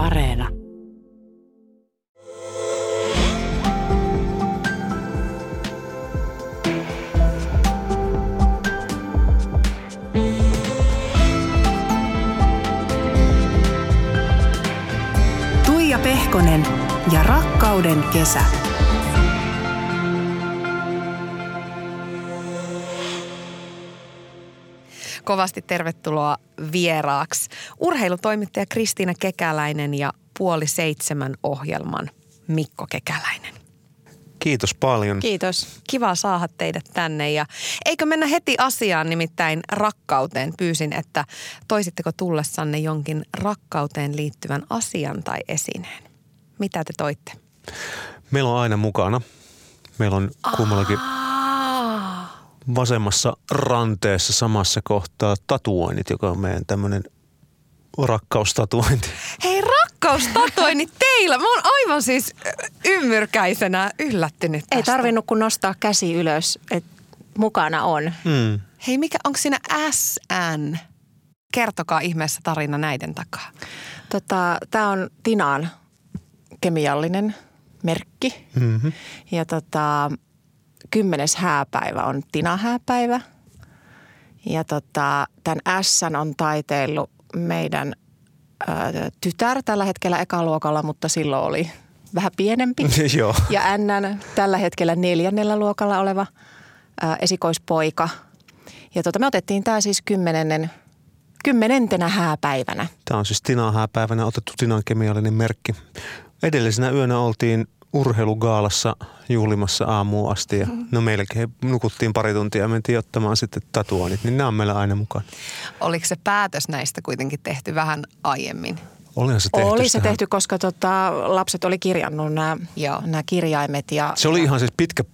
Areena. Tuija Pehkonen ja rakkauden kesä. Kovasti tervetuloa vieraaksi. Urheilutoimittaja Kristiina Kekäläinen ja puoli seitsemän ohjelman Mikko Kekäläinen. Kiitos paljon. Kiitos. Kiva saada teidät tänne ja eikö mennä heti asiaan nimittäin rakkauteen. Pyysin, että toisitteko tullessanne jonkin rakkauteen liittyvän asian tai esineen. Mitä te toitte? Meillä on aina mukana. Meillä on kummallakin Aa, vasemmassa ranteessa samassa kohtaa tatuoinnit, joka on meidän tämmöinen rakkaustatuointi. Hei rakkaustatoinnit teillä. Mä oon aivan siis ymmyrkäisenä yllättynyt tästä. Ei tarvinnut kun nostaa käsi ylös, että mukana on. Mm. Hei, mikä, onko siinä SN? Kertokaa ihmeessä tarina näiden takaa. Tota, Tämä on Tinaan kemiallinen merkki. Mm-hmm. Ja tota, kymmenes hääpäivä on Tina-hääpäivä. Ja tota, tämän S on taiteillut meidän ö, tytär tällä hetkellä ekaluokalla, mutta silloin oli vähän pienempi. Joo. Ja N tällä hetkellä neljännellä luokalla oleva ää, esikoispoika. Ja tota, me otettiin tämä siis kymmenennen, kymmenentenä hääpäivänä. Tämä on siis Tinan hääpäivänä otettu Tinan kemiallinen merkki. Edellisenä yönä oltiin urheilugaalassa juhlimassa aamuun asti ja no melkein nukuttiin pari tuntia ja mentiin ottamaan sitten tatuoinnit, niin nämä on meillä aina mukana. Oliko se päätös näistä kuitenkin tehty vähän aiemmin? Olihan se tehty. oli se sehän- tehty, koska tota, lapset oli kirjannut nämä, Joo. nämä kirjaimet. Ja, Se oli ihan siis pitkä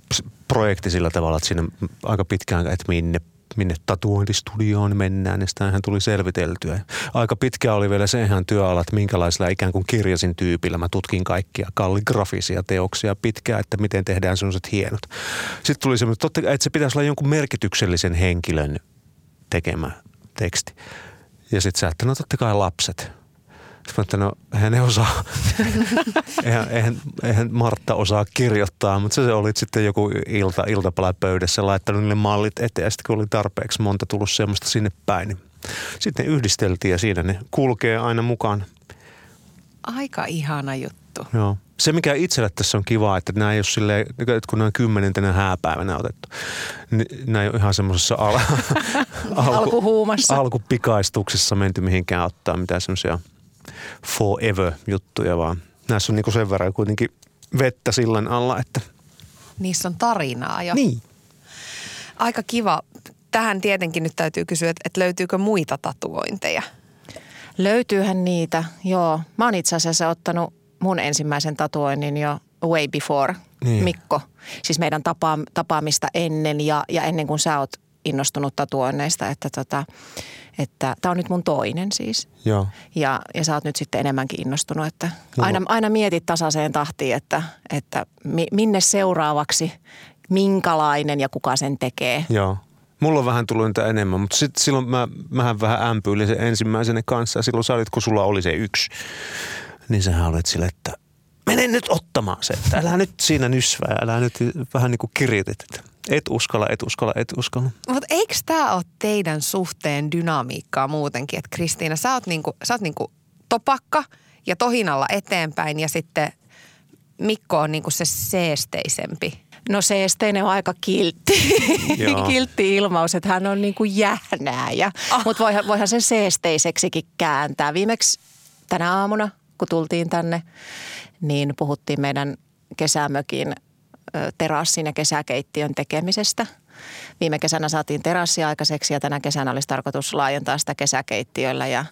projekti sillä tavalla, että siinä aika pitkään, että minne, minne tatuointistudioon mennään, niin sitähän tuli selviteltyä. Aika pitkä oli vielä se ihan työala, että minkälaisella ikään kuin kirjasin tyypillä mä tutkin kaikkia kalligrafisia teoksia pitkään, että miten tehdään sellaiset hienot. Sitten tuli semmoinen, kai, että se pitäisi olla jonkun merkityksellisen henkilön tekemä teksti. Ja sitten sä, että no totta kai lapset. Sitten mä, että no eihän ne osaa, eihän, eihän, eihän Martta osaa kirjoittaa, mutta se, se oli sitten joku ilta, iltapalapöydässä laittanut niille mallit eteen sitten kun oli tarpeeksi monta tullut semmoista sinne päin, niin sitten ne yhdisteltiin ja siinä ne kulkee aina mukaan. Aika ihana juttu. Joo. Se, mikä itselle tässä on kiva, että nämä ei ole silleen, kun nämä on kymmenentenä hääpäivänä otettu, niin nämä ei ole ihan semmoisessa al- Alkuhuumassa. alkupikaistuksessa menty mihinkään ottaa mitään semmoisia forever-juttuja, vaan näissä on niinku sen verran kuitenkin vettä sillan alla, että Niissä on tarinaa jo. niin. Aika kiva. Tähän tietenkin nyt täytyy kysyä, että, löytyykö muita tatuointeja? Löytyyhän niitä, joo. Mä oon itse asiassa ottanut mun ensimmäisen tatuoinnin jo way before, Niin. niin. Mikko. Siis meidän tapa, tapaamista ennen ja, ja ennen kuin sä oot innostunut tatuoinneista, että tota, että tämä on nyt mun toinen siis. Joo. Ja, ja sä oot nyt sitten enemmänkin innostunut, että aina, aina mietit tasaiseen tahtiin, että, että mi, minne seuraavaksi, minkälainen ja kuka sen tekee. Joo. Mulla on vähän tullut niitä enemmän, mutta sitten silloin mä, mähän vähän ämpyilin sen ensimmäisenä kanssa. Ja silloin sä olit, kun sulla oli se yksi, niin sähän olit sille, että mene nyt ottamaan se. Että älä nyt siinä nysvää, älä nyt vähän niin kuin kiritit. Et uskalla, et uskalla, et uskalla. Mutta eikö tämä ole teidän suhteen dynamiikkaa muutenkin? Että Kristiina, sä oot, niinku, sä oot niinku topakka ja tohinalla eteenpäin ja sitten Mikko on niinku se seesteisempi. No seesteinen on aika kiltti, kiltti ilmaus, että hän on niin kuin jähnääjä. Ah. Mutta voihan, voihan sen seesteiseksikin kääntää. Viimeksi tänä aamuna, kun tultiin tänne, niin puhuttiin meidän kesämökin terassin ja kesäkeittiön tekemisestä. Viime kesänä saatiin terassi aikaiseksi ja tänä kesänä olisi tarkoitus laajentaa sitä kesäkeittiöllä ja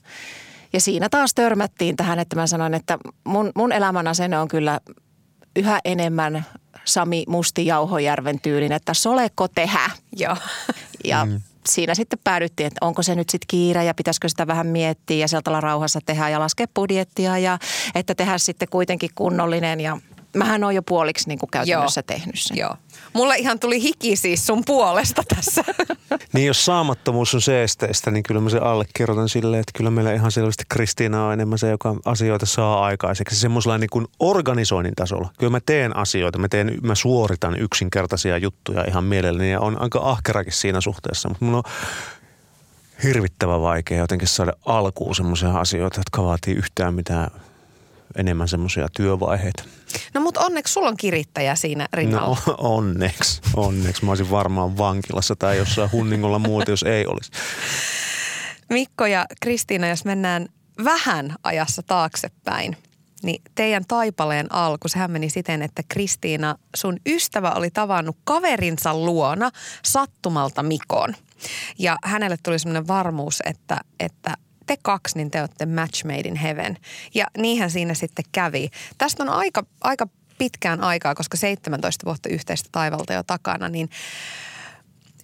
ja siinä taas törmättiin tähän, että mä sanoin, että mun, mun elämän asenne on kyllä yhä enemmän Sami Musti Jauhojärven tyylin, että soleko tehdä. Joo. Ja mm. siinä sitten päädyttiin, että onko se nyt sitten kiire ja pitäisikö sitä vähän miettiä ja sieltä olla rauhassa tehdä ja laskea budjettia ja että tehdä sitten kuitenkin kunnollinen ja mähän on jo puoliksi niin kuin käytännössä Joo. tehnyt sen. Joo. Mulle ihan tuli hiki siis sun puolesta tässä. niin jos saamattomuus on seesteistä, niin kyllä mä se allekirjoitan silleen, että kyllä meillä ihan selvästi Kristiina on enemmän se, joka asioita saa aikaiseksi. Semmoisella niin kuin organisoinnin tasolla. Kyllä mä teen asioita, mä, teen, mä suoritan yksinkertaisia juttuja ihan mielelläni ja on aika ahkerakin siinä suhteessa. Mutta mulla on hirvittävän vaikea jotenkin saada alkuun semmoisia asioita, jotka vaatii yhtään mitään enemmän semmoisia työvaiheita. No mutta onneksi sulla on kirittäjä siinä rinnalla. No onneksi, onneksi. Mä olisin varmaan vankilassa tai jossain hunningolla muuta, jos ei olisi. Mikko ja Kristiina, jos mennään vähän ajassa taaksepäin, niin teidän taipaleen alku, sehän meni siten, että Kristiina, sun ystävä oli tavannut kaverinsa luona sattumalta Mikon. Ja hänelle tuli semmoinen varmuus, että, että te kaksi, niin te olette match made in heaven. Ja niinhän siinä sitten kävi. Tästä on aika, aika pitkään aikaa, koska 17 vuotta yhteistä taivalta jo takana, niin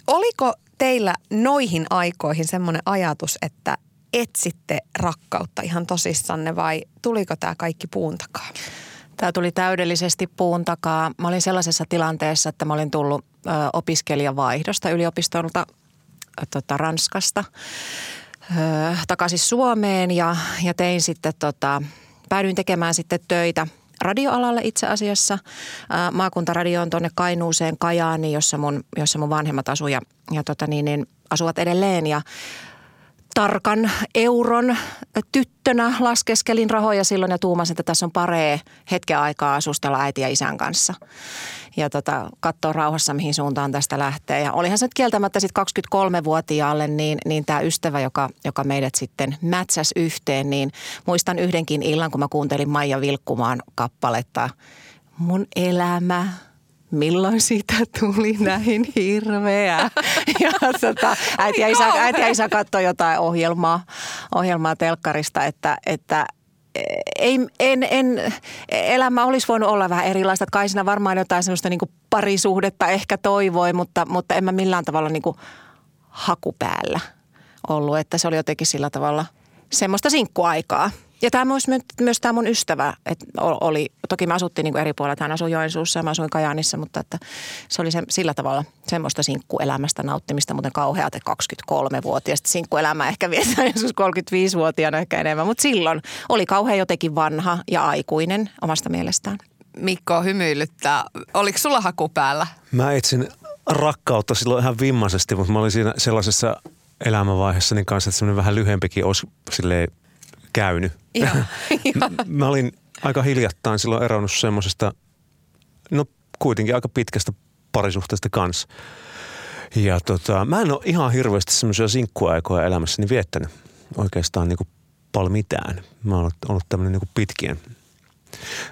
oliko teillä noihin aikoihin semmoinen ajatus, että etsitte rakkautta ihan tosissanne vai tuliko tämä kaikki puun takaa? Tämä tuli täydellisesti puun takaa. Mä olin sellaisessa tilanteessa, että mä olin tullut opiskelijavaihdosta yliopistolta tota, Ranskasta ö, takaisin Suomeen ja, ja tein sitten tota, päädyin tekemään sitten töitä radioalalle itse asiassa. Ää, maakuntaradio on tuonne Kainuuseen, Kajaani, jossa mun, jossa mun vanhemmat asuja ja, ja tota niin, niin, asuvat edelleen. Ja tarkan euron tyttönä laskeskelin rahoja silloin ja tuumasin, että tässä on paree hetken aikaa asustella äiti ja isän kanssa. Ja tota, katsoa rauhassa, mihin suuntaan tästä lähtee. Ja olihan se nyt kieltämättä sitten 23-vuotiaalle, niin, niin tämä ystävä, joka, joka meidät sitten mätsäs yhteen, niin muistan yhdenkin illan, kun mä kuuntelin Maija Vilkkumaan kappaletta Mun elämä milloin siitä tuli näin hirveä. Ja tota, äiti, ja isä, äiti ja isä katsoi jotain ohjelmaa, ohjelmaa telkkarista, että, että ei, en, en, elämä olisi voinut olla vähän erilaista. Kai siinä varmaan jotain semmoista niin kuin parisuhdetta ehkä toivoi, mutta, mutta en mä millään tavalla niin kuin haku päällä ollut. Että se oli jotenkin sillä tavalla semmoista sinkkuaikaa. Ja tämä myös, myös tämä mun ystävä että oli, toki me asuttiin niin kuin eri puolilla, hän asui Joensuussa ja mä asuin Kajaanissa, mutta että se oli se, sillä tavalla semmoista sinkkuelämästä nauttimista, muuten kauheat 23-vuotiaasta sinkkuelämää ehkä vietään joskus 35-vuotiaana ehkä enemmän, mutta silloin oli kauhean jotenkin vanha ja aikuinen omasta mielestään. Mikko hymyilyttää. Oliko sulla haku päällä? Mä etsin rakkautta silloin ihan vimmaisesti, mutta mä olin siinä sellaisessa elämänvaiheessa niin kanssa, että semmoinen vähän lyhempikin olisi silleen käynyt. Ja, Mä olin aika hiljattain silloin eronnut semmoisesta, no kuitenkin aika pitkästä parisuhteesta kanssa. Ja tota, mä en ole ihan hirveästi semmoisia sinkkuaikoja elämässäni viettänyt oikeastaan niin kuin paljon mitään. Mä oon ollut tämmöinen niin pitkien,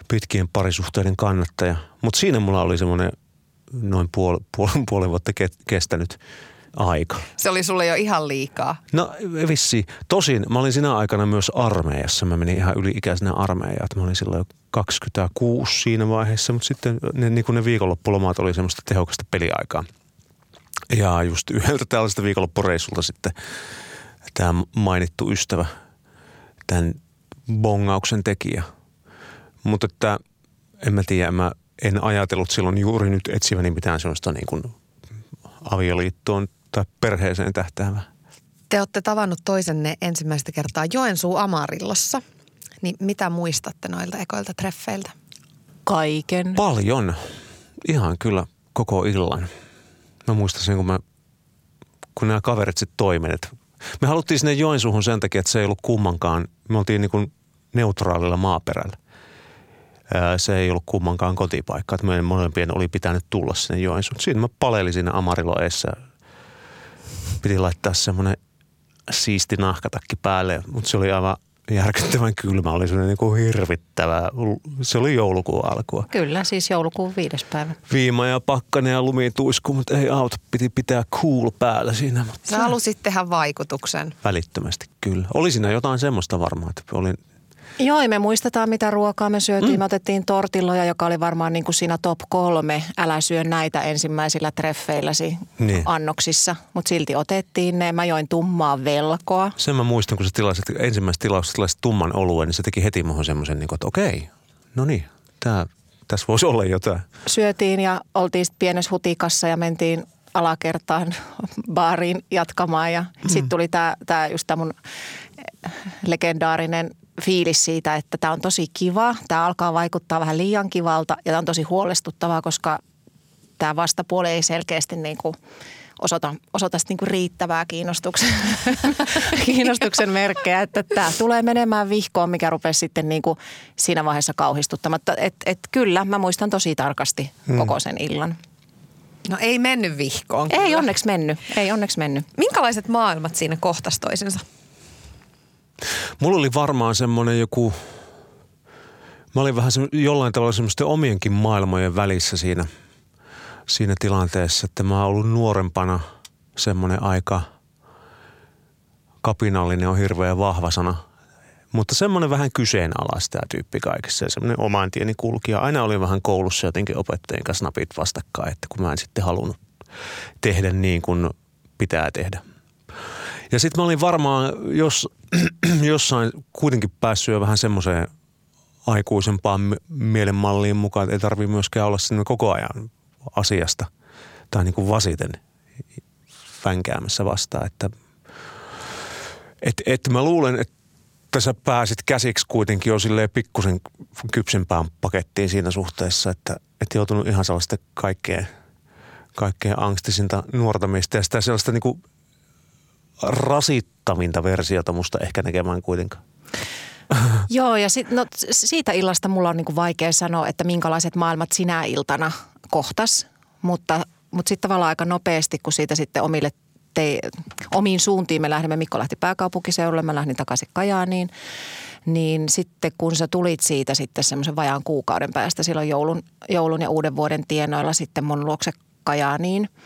pitkien parisuhteiden kannattaja. Mutta siinä mulla oli semmoinen noin puoli, puoli, puoli vuotta kestänyt aika. Se oli sulle jo ihan liikaa. No vissi. Tosin mä olin siinä aikana myös armeijassa. Mä menin ihan yli-ikäisenä armeijaan. Mä olin silloin 26 siinä vaiheessa, mutta sitten ne, niin ne viikonloppulomat oli semmoista tehokasta peliaikaa. Ja just yhdeltä tällaista viikonloppureissulta sitten tämä mainittu ystävä, tämän bongauksen tekijä. Mutta että en mä tiedä, mä en ajatellut silloin juuri nyt etsiväni mitään sellaista niin kuin avioliittoon tai perheeseen tähtäävä. Te olette tavannut toisenne ensimmäistä kertaa Joensuu Amarillossa. Niin mitä muistatte noilta ekoilta treffeiltä? Kaiken. Paljon. Ihan kyllä koko illan. Mä muistan sen, kun, mä, kun nämä kaverit sitten toimivat. Me haluttiin sinne Joensuuhun sen takia, että se ei ollut kummankaan. Me oltiin niin kuin neutraalilla maaperällä. Se ei ollut kummankaan kotipaikka. Että meidän molempien oli pitänyt tulla sinne Joensuun. Siinä mä palelin siinä Amariloessa piti laittaa semmoinen siisti nahkatakki päälle, mutta se oli aivan järkyttävän kylmä. Oli semmoinen niin kuin hirvittävä. Se oli joulukuun alkua. Kyllä, siis joulukuun viides päivä. Viima ja pakkane ja lumi tuisku, mutta ei auta. Piti pitää cool päällä siinä. Sä halusit tehdä vaikutuksen. Välittömästi, kyllä. Oli siinä jotain semmoista varmaan, että olin Joo, me muistetaan mitä ruokaa me syötiin. Mm. Me otettiin tortilloja, joka oli varmaan niin kuin siinä top kolme. Älä syö näitä ensimmäisillä treffeilläsi niin. annoksissa. Mutta silti otettiin ne. Mä join tummaa velkoa. Sen mä muistan, kun sä tilasit ensimmäistä tilauksesta tilasit tumman oluen, niin se teki heti muhun semmoisen, niin että okei, no niin, tämä tässä voisi olla jotain. Syötiin ja oltiin sitten pienessä hutikassa ja mentiin alakertaan baariin jatkamaan ja mm. sitten tuli tämä tää just tämä mun legendaarinen fiilis siitä, että tämä on tosi kiva. Tämä alkaa vaikuttaa vähän liian kivalta ja tämä on tosi huolestuttavaa, koska tämä vastapuoli ei selkeästi niin kuin osoita, osoita niin kuin riittävää kiinnostuksen, kiinnostuksen merkkejä, että tämä tulee menemään vihkoon, mikä rupesi sitten niin kuin siinä vaiheessa kauhistuttamatta. Et, et kyllä, mä muistan tosi tarkasti hmm. koko sen illan. No ei mennyt vihkoon. Ei kyllä. onneksi mennyt, ei onneksi mennyt. Minkälaiset maailmat siinä kohtas toisensa? Mulla oli varmaan semmoinen joku, mä olin vähän se, jollain tavalla semmoisten omienkin maailmojen välissä siinä, siinä tilanteessa, että mä oon ollut nuorempana semmoinen aika kapinallinen on hirveän vahva sana. Mutta semmoinen vähän kyseenalaista tämä tyyppi kaikessa ja semmoinen oman tieni kulkija. Aina oli vähän koulussa jotenkin opettajien kanssa napit vastakkain, että kun mä en sitten halunnut tehdä niin kuin pitää tehdä. Ja sitten mä olin varmaan jos, jossain kuitenkin päässyt jo vähän semmoiseen aikuisempaan mielenmalliin mukaan, että ei tarvitse myöskään olla sinne koko ajan asiasta tai niin kuin vasiten vänkäämässä vastaan. Että, et, et mä luulen, että sä pääsit käsiksi kuitenkin jo silleen pikkusen kypsempään pakettiin siinä suhteessa, että et joutunut ihan sellaista kaikkea, kaikkea angstisinta nuortamista ja sitä sellaista niin kuin rasittavinta versiota musta ehkä näkemään kuitenkaan. Joo, ja sit, no, siitä illasta mulla on niin kuin vaikea sanoa, että minkälaiset maailmat sinä iltana kohtas, mutta, mutta sitten tavallaan aika nopeasti, kun siitä sitten omille te, omiin suuntiin me lähdemme, Mikko lähti pääkaupunkiseudulle, mä lähdin takaisin Kajaaniin, niin sitten kun sä tulit siitä sitten semmoisen vajaan kuukauden päästä silloin joulun, joulun ja uuden vuoden tienoilla sitten mun luokse Kajaaniin –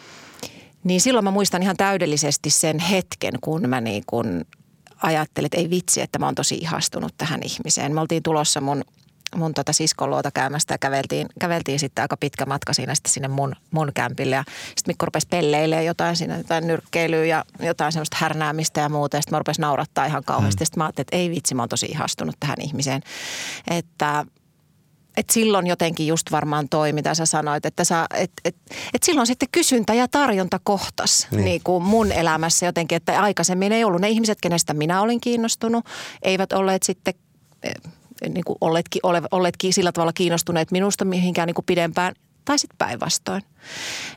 niin silloin mä muistan ihan täydellisesti sen hetken, kun mä niin kun ajattelin, että ei vitsi, että mä oon tosi ihastunut tähän ihmiseen. Me oltiin tulossa mun mun tota siskon luota käymästä ja käveltiin, käveltiin sitten aika pitkä matka siinä sitten sinne mun, mun kämpille. Ja sitten Mikko rupesi pelleilemään jotain siinä, jotain nyrkkeilyä ja jotain semmoista härnäämistä ja muuta. Ja sitten mä rupesin naurattaa ihan kauheasti. Mm. Sitten mä ajattelin, että ei vitsi, mä oon tosi ihastunut tähän ihmiseen. Että et silloin jotenkin just varmaan toi, mitä sä sanoit, että sä, et, et, et silloin sitten kysyntä ja tarjonta kohtas niin. Niin kuin mun elämässä jotenkin, että aikaisemmin ei ollut ne ihmiset, kenestä minä olin kiinnostunut, eivät olleet sitten eh, niin kuin olleetkin, ole, olleetkin sillä tavalla kiinnostuneet minusta mihinkään niin kuin pidempään tai sitten päinvastoin.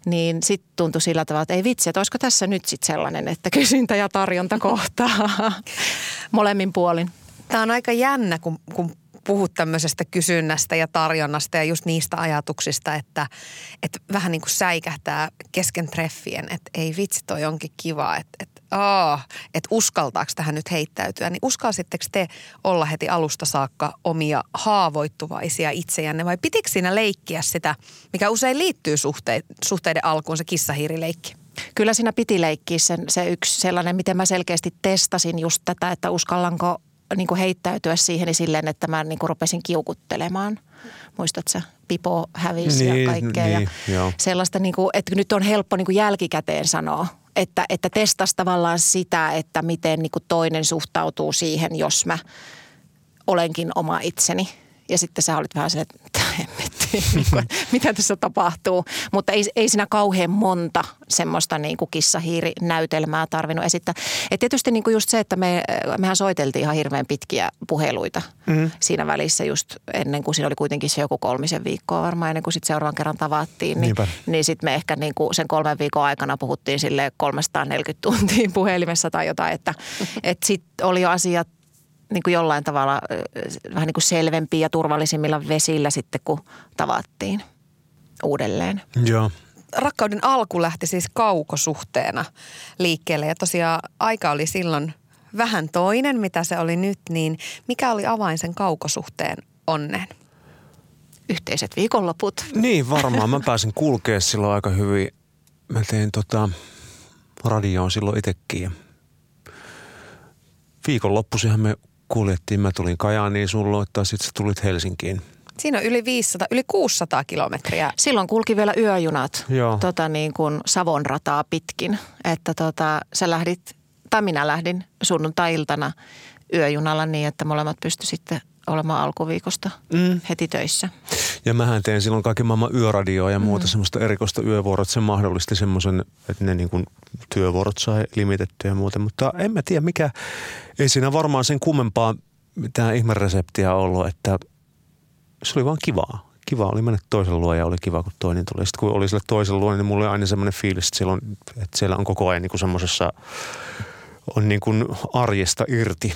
Niin sitten tuntui sillä tavalla, että ei vitsi, että olisiko tässä nyt sitten sellainen, että kysyntä ja tarjonta kohtaa molemmin puolin. Tämä on aika jännä, kun, kun puhut tämmöisestä kysynnästä ja tarjonnasta ja just niistä ajatuksista, että, että vähän niin kuin säikähtää kesken treffien, että ei vitsi toi onkin kiva, että, että, oh, että uskaltaako tähän nyt heittäytyä. Niin uskalsitteko te olla heti alusta saakka omia haavoittuvaisia itsejänne vai pitikö siinä leikkiä sitä, mikä usein liittyy suhteiden alkuun, se kissahiirileikki? Kyllä siinä piti leikkiä sen, se yksi sellainen, miten mä selkeästi testasin just tätä, että uskallanko niin kuin heittäytyä siihen niin silleen, että mä niin kuin rupesin kiukuttelemaan. Muistatko Pipo hävisi niin, ja kaikkea. Niin, ja sellaista, niin kuin, että nyt on helppo niin kuin jälkikäteen sanoa, että, että testas tavallaan sitä, että miten niin kuin toinen suhtautuu siihen, jos mä olenkin oma itseni – ja sitten sä olit vähän se, että mitä tässä tapahtuu. Mutta ei, ei siinä kauhean monta semmoista niin kuin kissahiirinäytelmää tarvinnut esittää. Et tietysti niin kuin just se, että me, mehän soiteltiin ihan hirveän pitkiä puheluita mm. siinä välissä just ennen kuin siinä oli kuitenkin se joku kolmisen viikkoa varmaan ennen kuin sitten seuraavan kerran tavattiin. Niin, niin sitten me ehkä niin kuin sen kolmen viikon aikana puhuttiin sille 340 tuntia puhelimessa tai jotain, että et sitten oli jo asiat niin kuin jollain tavalla vähän niin kuin selvempiä ja turvallisimmilla vesillä sitten, kun tavattiin uudelleen. Joo. Rakkauden alku lähti siis kaukosuhteena liikkeelle ja tosiaan aika oli silloin vähän toinen, mitä se oli nyt, niin mikä oli avain sen kaukosuhteen onneen? Yhteiset viikonloput. Niin, varmaan. Mä pääsin kulkea silloin aika hyvin. Mä tein tota radioon silloin itsekin. Viikonloppuisinhan me kuljettiin. Mä tulin Kajaaniin sun luottaa, sitten sä tulit Helsinkiin. Siinä on yli 500, yli 600 kilometriä. Silloin kulki vielä yöjunat Joo. Tota niin kuin Savon rataa pitkin. Että tota, sä lähdit, tai minä lähdin sunnuntai-iltana yöjunalla niin, että molemmat pysty sitten olemaan alkuviikosta mm. heti töissä. Ja mähän teen silloin kaiken maailman yöradioa ja muuta mm. semmoista erikoista yövuoroa, että se mahdollisti semmoisen, että ne niin kuin työvuorot sai limitettyä ja muuta. Mutta en mä tiedä mikä, ei siinä varmaan sen kummempaa mitään ihmereseptiä ollut, että se oli vaan kivaa. Kiva oli mennä toisen luo ja oli kiva, kun toinen tuli. Sitten kun oli sille toisen luo, niin mulla oli aina semmoinen fiilis, että, silloin, että siellä on koko ajan niin semmoisessa, on niin kuin arjesta irti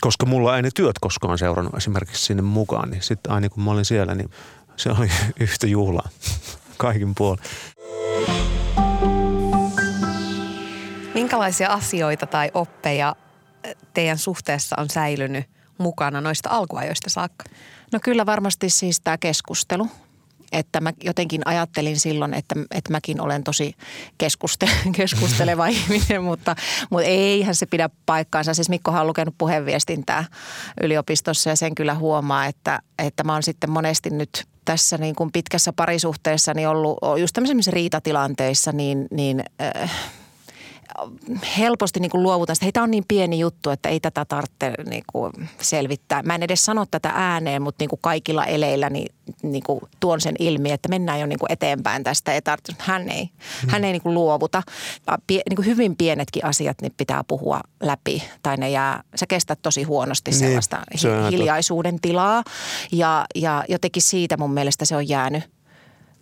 koska mulla ei ne työt koskaan seurannut esimerkiksi sinne mukaan, niin sitten aina kun mä olin siellä, niin se oli yhtä juhlaa kaikin puolin. Minkälaisia asioita tai oppeja teidän suhteessa on säilynyt mukana noista alkuajoista saakka? No kyllä varmasti siis tämä keskustelu että mä jotenkin ajattelin silloin, että, että mäkin olen tosi keskuste, keskusteleva ihminen, mutta, mutta eihän se pidä paikkaansa. Siis Mikkohan on lukenut puheenviestintää yliopistossa ja sen kyllä huomaa, että, että mä oon sitten monesti nyt tässä niin kuin pitkässä parisuhteessa niin ollut just tämmöisissä riitatilanteissa, niin, niin äh, helposti niin kuin luovutan sitä. Hei, tämä on niin pieni juttu, että ei tätä tarvitse niin kuin selvittää. Mä en edes sano tätä ääneen, mutta niin kuin kaikilla eleillä niin, niin kuin tuon sen ilmi, että mennään jo niin kuin eteenpäin tästä. Ei tarvitse. Hän ei, hmm. hän ei niin kuin luovuta. Pie, niin kuin hyvin pienetkin asiat niin pitää puhua läpi tai ne jää, sä kestät tosi huonosti niin, sellaista hi- hiljaisuuden tilaa. Ja, ja jotenkin siitä mun mielestä se on jäänyt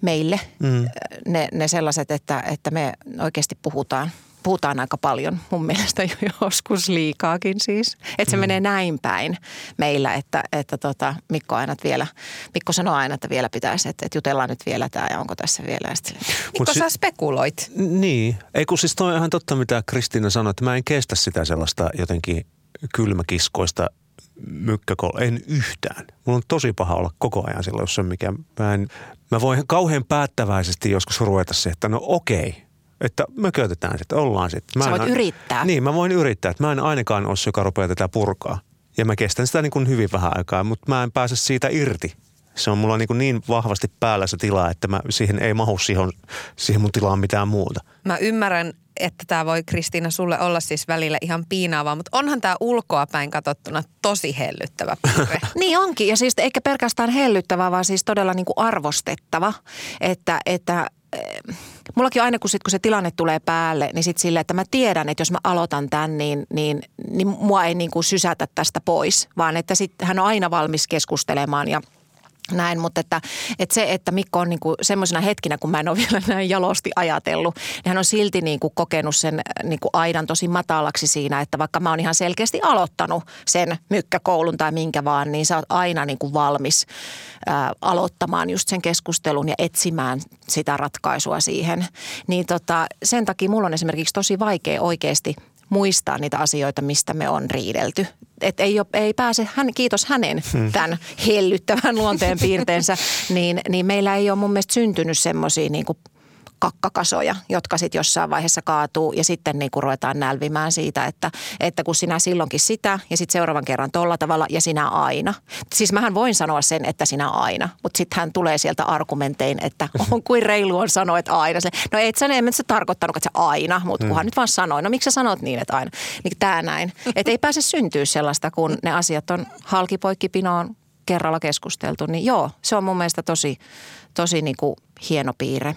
meille mm. ne, ne sellaiset, että, että me oikeasti puhutaan – puhutaan aika paljon mun mielestä joskus liikaakin siis. Että se mm. menee näin päin meillä, että, että tota, Mikko aina vielä, Mikko sanoo aina, että vielä pitäisi, että, että jutellaan nyt vielä tämä ja onko tässä vielä. Ja sitten, Mikko, si- sä spekuloit. Niin, ei kun siis toi on ihan totta mitä Kristiina sanoi, että mä en kestä sitä sellaista jotenkin kylmäkiskoista mykkäkol, en yhtään. Mulla on tosi paha olla koko ajan silloin, jos on mikä, mä, en, mä voin kauhean päättäväisesti joskus ruveta se, että no okei, että me köytetään sitten, ollaan sitten. Sä voit en, yrittää. Niin, mä voin yrittää. Että mä en ainakaan ole se, joka rupeaa tätä purkaa. Ja mä kestän sitä niin kuin hyvin vähän aikaa, mutta mä en pääse siitä irti. Se on mulla niin, kuin niin vahvasti päällä se tila, että mä, siihen ei mahu siihen, siihen mun tilaan mitään muuta. Mä ymmärrän, että tämä voi Kristiina sulle olla siis välillä ihan piinaavaa, mutta onhan tämä ulkoa päin katsottuna tosi hellyttävä piirre. niin onkin ja siis eikä pelkästään hellyttävä, vaan siis todella niin kuin arvostettava, että, että mullakin aina kun, sit, kun se tilanne tulee päälle, niin sitten silleen, että mä tiedän, että jos mä aloitan tämän, niin, niin, niin mua ei niin kuin sysätä tästä pois, vaan että sitten hän on aina valmis keskustelemaan ja – näin, mutta että, että se, että Mikko on niin semmoisena hetkinä, kun mä en ole vielä näin jalosti ajatellut, niin hän on silti niin kuin kokenut sen niin kuin aidan tosi matalaksi siinä, että vaikka mä oon ihan selkeästi aloittanut sen mykkäkoulun tai minkä vaan, niin sä oot aina kuin valmis ää, aloittamaan just sen keskustelun ja etsimään sitä ratkaisua siihen. Niin tota, sen takia mulla on esimerkiksi tosi vaikea oikeasti muistaa niitä asioita, mistä me on riidelty. Et ei, ole, ei pääse, hän, kiitos hänen hmm. tämän hellyttävän luonteen piirteensä, niin, niin meillä ei ole mun mielestä syntynyt semmoisia niin kakkakasoja, jotka sitten jossain vaiheessa kaatuu ja sitten niin kuin ruvetaan nälvimään siitä, että, että kun sinä silloinkin sitä ja sitten seuraavan kerran tolla tavalla ja sinä aina. Siis mähän voin sanoa sen, että sinä aina, mutta sitten hän tulee sieltä argumentein, että on kuin reilu on sanoa, että aina. Se, no et sä, en sä tarkoittanut, että se aina, mutta kunhan mm. nyt vaan sanoi. No miksi sä sanot niin, että aina? Niin tämä näin. Että ei pääse syntyä sellaista, kun ne asiat on halkipoikkipinoon kerralla keskusteltu, niin joo, se on mun mielestä tosi, tosi niin kuin hieno piirre.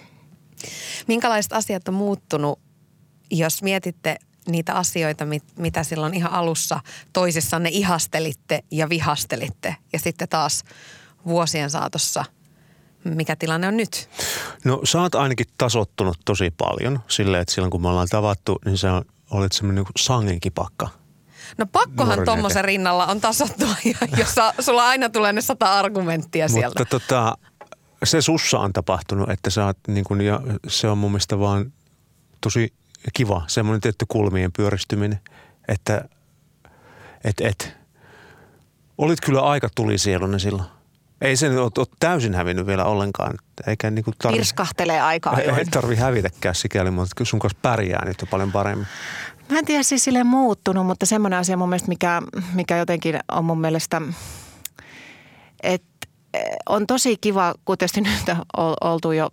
Minkälaiset asiat on muuttunut, jos mietitte niitä asioita, mit, mitä silloin ihan alussa toisissanne ihastelitte ja vihastelitte ja sitten taas vuosien saatossa – mikä tilanne on nyt? No sä oot ainakin tasottunut tosi paljon silleen, että silloin kun me ollaan tavattu, niin sä olit semmoinen niin sangenkipakka. No pakkohan tuommoisen rinnalla on tasottua, jos sulla aina tulee ne sata argumenttia sieltä. Mutta tota, se sussa on tapahtunut, että sä oot niin kuin, ja se on mun mielestä vaan tosi kiva, semmoinen tietty kulmien pyöristyminen, että et, et, olit kyllä aika tulisielunen silloin. Ei se ole, ole täysin hävinnyt vielä ollenkaan. Eikä niin tarvi, Pirskahtelee aika ajoin. Ei tarvi hävitäkään sikäli, mutta kyllä sun kanssa pärjää nyt jo paljon paremmin. Mä en tiedä siis sille muuttunut, mutta semmoinen asia mun mielestä, mikä, mikä jotenkin on mun mielestä, että on tosi kiva, kun tietysti nyt on oltu jo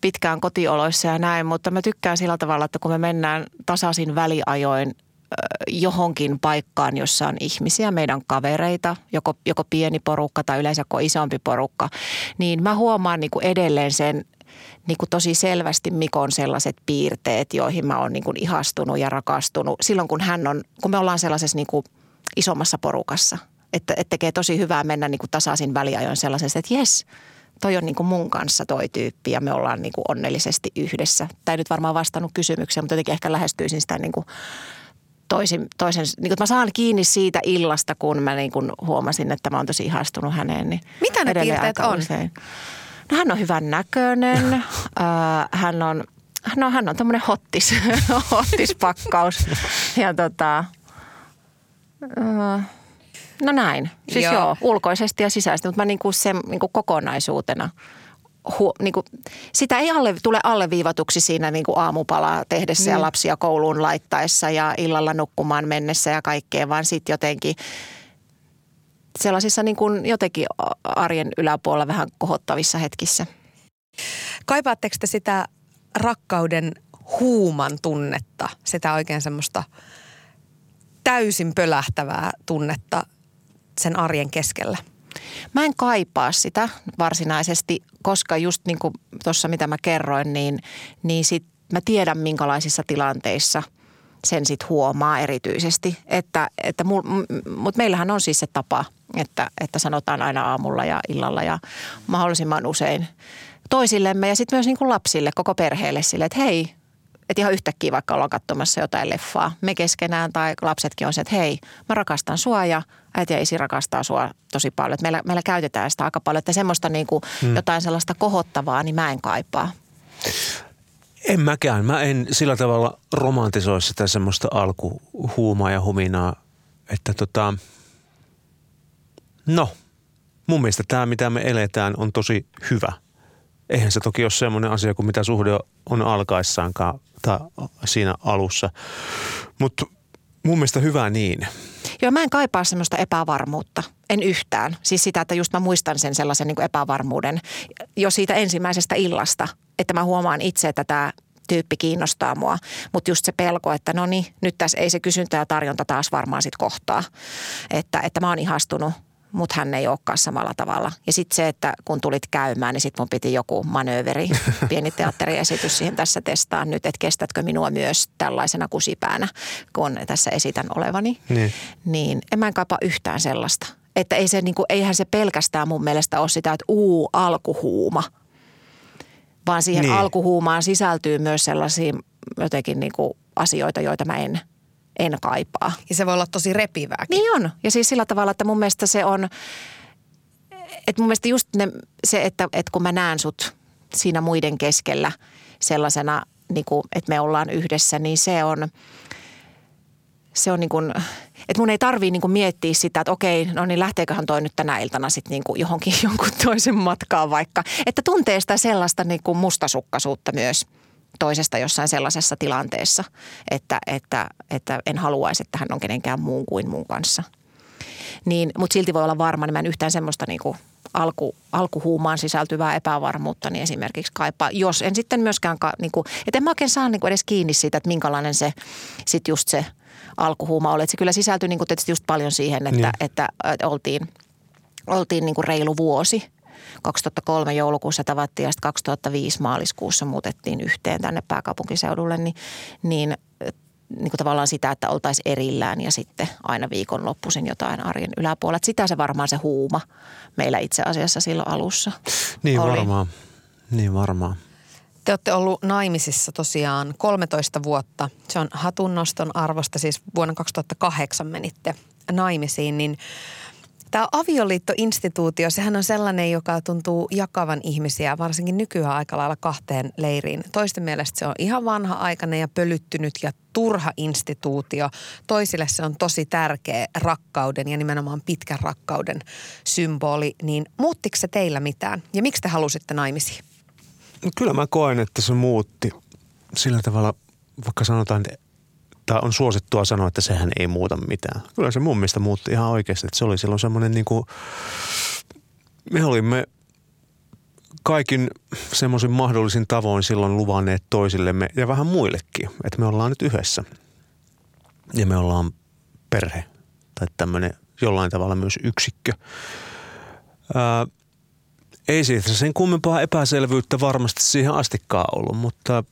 pitkään kotioloissa ja näin, mutta mä tykkään sillä tavalla, että kun me mennään tasaisin väliajoin johonkin paikkaan, jossa on ihmisiä, meidän kavereita, joko, joko pieni porukka tai yleensä isompi porukka, niin mä huomaan niin kuin edelleen sen niin kuin tosi selvästi Mikon sellaiset piirteet, joihin mä oon niin kuin ihastunut ja rakastunut silloin, kun hän on, kun me ollaan sellaisessa niin kuin isommassa porukassa. Että, että tekee tosi hyvää mennä niin kuin tasaisin väliajoin sellaisesta, että jes, toi on niin kuin mun kanssa toi tyyppi ja me ollaan niin kuin onnellisesti yhdessä. Tämä ei nyt varmaan vastannut kysymykseen, mutta jotenkin ehkä lähestyisin sitä niin kuin toisin, toisen, niin kuin mä saan kiinni siitä illasta, kun mä niin kuin huomasin, että mä oon tosi ihastunut häneen. Niin Mitä ne piirteet on? Usein. No, hän on hyvän näköinen, äh, hän on, no, hän on tämmöinen hottis, hottispakkaus ja tota, äh, no näin. Siis joo. joo, ulkoisesti ja sisäisesti, mutta mä niin kuin sen niin kuin kokonaisuutena hu, niin kuin, sitä ei alle, tule alleviivatuksi siinä niin kuin aamupalaa tehdessä mm. ja lapsia kouluun laittaessa ja illalla nukkumaan mennessä ja kaikkea, vaan sitten jotenkin sellaisissa niin kuin jotenkin arjen yläpuolella vähän kohottavissa hetkissä. Kaipaatteko te sitä rakkauden huuman tunnetta, sitä oikein semmoista täysin pölähtävää tunnetta sen arjen keskellä? Mä en kaipaa sitä varsinaisesti, koska just niin kuin tuossa mitä mä kerroin, niin, niin sit mä tiedän minkälaisissa tilanteissa sen sit huomaa erityisesti. Että, että mutta meillähän on siis se tapa, että, että sanotaan aina aamulla ja illalla ja mahdollisimman usein toisillemme ja sitten myös niin kuin lapsille, koko perheelle sille, että hei, että ihan yhtäkkiä vaikka ollaan katsomassa jotain leffaa, me keskenään tai lapsetkin on se, että hei, mä rakastan sua ja äiti ja isi rakastaa sua tosi paljon. Että meillä, meillä käytetään sitä aika paljon, että semmoista niin kuin hmm. jotain sellaista kohottavaa, niin mä en kaipaa. En mäkään. Mä en sillä tavalla romantisoi sitä semmoista alkuhuumaa ja huminaa, että tota, no, mun mielestä tämä mitä me eletään on tosi hyvä. Eihän se toki ole semmoinen asia kuin mitä suhde on alkaessaankaan tai siinä alussa. Mutta mun mielestä hyvä niin. Joo, mä en kaipaa semmoista epävarmuutta. En yhtään. Siis sitä, että just mä muistan sen sellaisen niin epävarmuuden jo siitä ensimmäisestä illasta, että mä huomaan itse, että tämä tyyppi kiinnostaa mua. Mutta just se pelko, että no niin, nyt tässä ei se kysyntä ja tarjonta taas varmaan sitten kohtaa. Että, että mä oon ihastunut mutta hän ei olekaan samalla tavalla. Ja sitten se, että kun tulit käymään, niin sitten mun piti joku manööveri, pieni teatteriesitys siihen tässä testaa nyt, että kestätkö minua myös tällaisena kusipäänä, kun tässä esitän olevani. Niin, niin en mä en kaipaa yhtään sellaista. Että ei se, niin kuin, eihän se pelkästään mun mielestä ole sitä, että uu, alkuhuuma. Vaan siihen niin. alkuhuumaan sisältyy myös sellaisia jotenkin niin kuin asioita, joita mä en – en kaipaa. Ja se voi olla tosi repivääkin. Niin on. Ja siis sillä tavalla, että mun mielestä se on, että mun mielestä just ne, se, että, että kun mä näen sut siinä muiden keskellä sellaisena, niin kuin, että me ollaan yhdessä, niin se on, se on niin kuin, että mun ei tarvii niin kuin miettiä sitä, että okei, no niin lähteeköhän toi nyt tänä iltana sitten niin kuin johonkin jonkun toisen matkaan vaikka. Että tuntee sitä sellaista niin kuin mustasukkaisuutta myös – toisesta jossain sellaisessa tilanteessa, että, että, että en haluaisi, että hän on kenenkään muun kuin mun kanssa. Niin, mutta silti voi olla varma, niin mä en yhtään semmoista niin kuin alku, alkuhuumaan sisältyvää epävarmuutta niin esimerkiksi kaipaa. Jos en sitten myöskään, niin kuin, että en mä oikein saa niin kuin edes kiinni siitä, että minkälainen se sitten just se alkuhuuma oli. Että se kyllä sisältyi niin kuin tietysti just paljon siihen, että, niin. että, että oltiin, oltiin niin kuin reilu vuosi – 2003 joulukuussa tavattiin ja sitten 2005 maaliskuussa muutettiin yhteen tänne pääkaupunkiseudulle, niin, niin niin kuin tavallaan sitä, että oltaisiin erillään ja sitten aina viikonloppuisin jotain arjen yläpuolella. Sitä se varmaan se huuma meillä itse asiassa silloin alussa Niin oli. varmaan, niin varmaan. Te olette ollut naimisissa tosiaan 13 vuotta. Se on hatunnoston arvosta, siis vuonna 2008 menitte naimisiin, niin – Tämä avioliittoinstituutio, sehän on sellainen, joka tuntuu jakavan ihmisiä, varsinkin nykyään aika lailla kahteen leiriin. Toisten mielestä se on ihan vanha-aikainen ja pölyttynyt ja turha instituutio. Toisille se on tosi tärkeä rakkauden ja nimenomaan pitkän rakkauden symboli. Niin muuttiko se teillä mitään ja miksi te halusitte naimisiin? No kyllä mä koen, että se muutti sillä tavalla, vaikka sanotaan, että tai on suosittua sanoa, että sehän ei muuta mitään. Kyllä se mun mielestä muutti ihan oikeasti. Että se oli silloin semmoinen niin kuin, me olimme kaikin semmoisin mahdollisin tavoin silloin luvanneet toisillemme ja vähän muillekin, että me ollaan nyt yhdessä. ja me ollaan perhe tai tämmöinen jollain tavalla myös yksikkö. Ää, ei siitä sen kummempaa epäselvyyttä varmasti siihen astikkaan ollut, mutta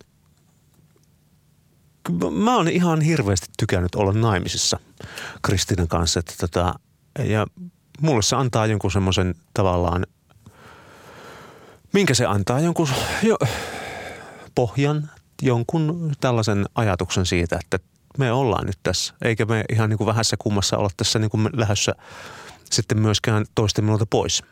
mä oon ihan hirveästi tykännyt olla naimisissa Kristinan kanssa. Että tota, ja mulle se antaa jonkun semmoisen tavallaan, minkä se antaa, jonkun jo, pohjan, jonkun tällaisen ajatuksen siitä, että me ollaan nyt tässä. Eikä me ihan niin kuin vähässä kummassa olla tässä niin kuin lähdössä sitten myöskään toisten minulta pois.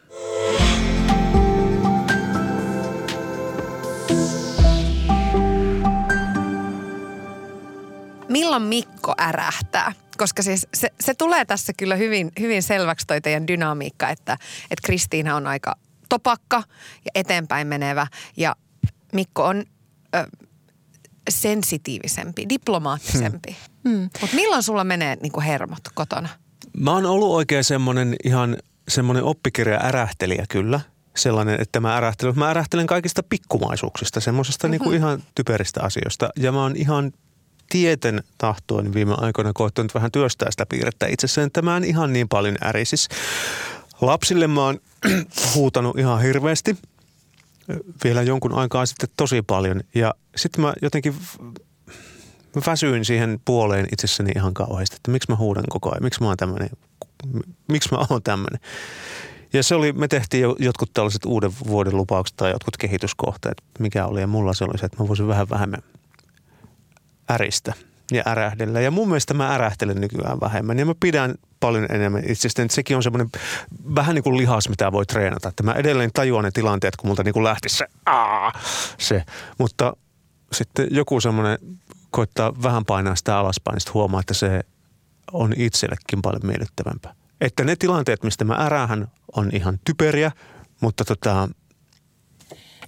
Milloin Mikko ärähtää? Koska siis se, se tulee tässä kyllä hyvin, hyvin selväksi toi teidän dynamiikka, että, että Kristiina on aika topakka ja eteenpäin menevä ja Mikko on ö, sensitiivisempi, diplomaattisempi. Hmm. Mutta milloin sulla menee niin kuin hermot kotona? Mä oon ollut oikein semmoinen ihan semmoinen oppikirja ärähtelijä kyllä. Sellainen, että mä ärähtelen, mä ärähtelen kaikista pikkumaisuuksista, semmoisesta mm-hmm. niin ihan typeristä asioista. Ja mä oon ihan tieten tahtoin viime aikoina koettanut vähän työstää sitä piirrettä itsessään, että mä en ihan niin paljon ärisis. Lapsille mä oon huutanut ihan hirveästi vielä jonkun aikaa sitten tosi paljon ja sitten mä jotenkin mä väsyin siihen puoleen itsessäni ihan kauheasti, että miksi mä huudan koko ajan, miksi mä oon tämmöinen, miksi mä oon tämmöinen. Ja se oli, me tehtiin jo jotkut tällaiset uuden vuoden lupaukset tai jotkut kehityskohteet, mikä oli. Ja mulla se oli se, että mä voisin vähän vähemmän äristä ja ärähdellä. Ja mun mielestä mä ärähtelen nykyään vähemmän ja mä pidän paljon enemmän itsestäni. Sekin on semmoinen vähän niin kuin lihas, mitä voi treenata. Että mä edelleen tajuan ne tilanteet, kun multa niin kuin lähtisi se, aa, se. Mutta sitten joku semmoinen koittaa vähän painaa sitä alaspäin, niin huomaa, että se on itsellekin paljon miellyttävämpää. Että ne tilanteet, mistä mä ärähän, on ihan typeriä, mutta tota,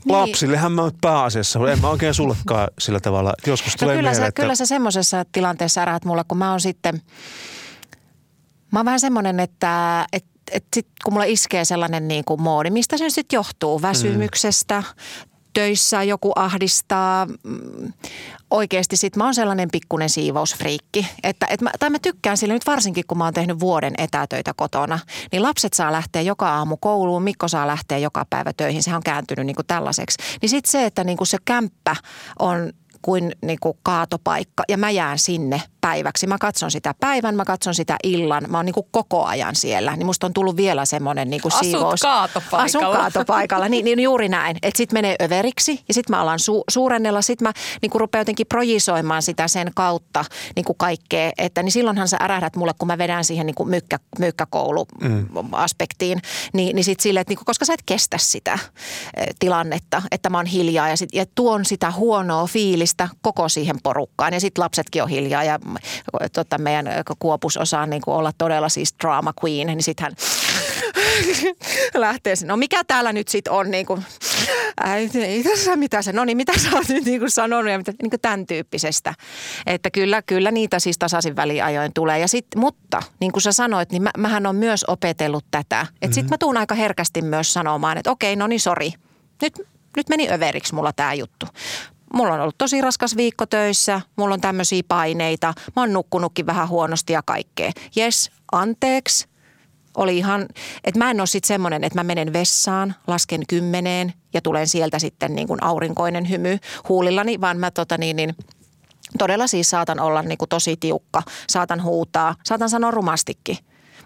niin. Lapsillehän mä pääasiassa, en mä oikein sullekaan sillä tavalla. Joskus no tulee kyllä, mieleen, sä, että... kyllä sä semmoisessa tilanteessa äräät mulle, kun mä oon sitten, mä oon vähän semmoinen, että, että et sit, kun mulla iskee sellainen niin kuin moodi, mistä se nyt sitten johtuu? Väsymyksestä, mm töissä joku ahdistaa. Mm, oikeasti sit mä oon sellainen pikkunen siivousfriikki. Että, et mä, tai mä tykkään sille nyt varsinkin, kun mä oon tehnyt vuoden etätöitä kotona. Niin lapset saa lähteä joka aamu kouluun, Mikko saa lähteä joka päivä töihin. Sehän on kääntynyt niin kuin tällaiseksi. Niin sitten se, että niin kuin se kämppä on kuin, niin kuin kaatopaikka ja mä jään sinne päiväksi. Mä katson sitä päivän, mä katson sitä illan, mä oon niin kuin koko ajan siellä. Niin musta on tullut vielä semmoinen niin kuin Asut siivous. kaatopaikalla. Asun kaatopaikalla, niin, niin juuri näin. Että sit menee överiksi ja sit mä alan su- suurennella. Sit mä niin kuin rupean jotenkin projisoimaan sitä sen kautta niin kuin kaikkea. Että niin silloinhan sä ärähdät mulle, kun mä vedän siihen niin kuin mykkä, mykkäkoulu-aspektiin. Niin, niin sit sille, että niin kuin, koska sä et kestä sitä eh, tilannetta, että mä oon hiljaa ja, sit, ja tuon sitä huonoa fiilistä koko siihen porukkaan. Ja sitten lapsetkin on hiljaa ja tota, meidän kuopus osaa niin olla todella siis drama queen, niin sitten hän lähtee sinne. No mikä täällä nyt sitten on niin kuin, ei tässä mitä se, no niin mitä sä oot nyt niin kuin sanonut ja mitä, niin kuin tämän tyyppisestä. Että kyllä, kyllä niitä siis tasaisin väliajoin tulee. Ja sit, mutta niin kuin sä sanoit, niin mä, mähän on myös opetellut tätä. Että mm-hmm. sitten mä tuun aika herkästi myös sanomaan, että okei, no niin sori. Nyt, nyt meni överiksi mulla tämä juttu mulla on ollut tosi raskas viikko töissä, mulla on tämmöisiä paineita, mä oon nukkunutkin vähän huonosti ja kaikkea. Jes, anteeksi. Oli ihan, että mä en ole sitten semmoinen, että mä menen vessaan, lasken kymmeneen ja tulen sieltä sitten niin kuin aurinkoinen hymy huulillani, vaan mä tota niin, niin todella siis saatan olla niin kuin tosi tiukka, saatan huutaa, saatan sanoa rumastikin.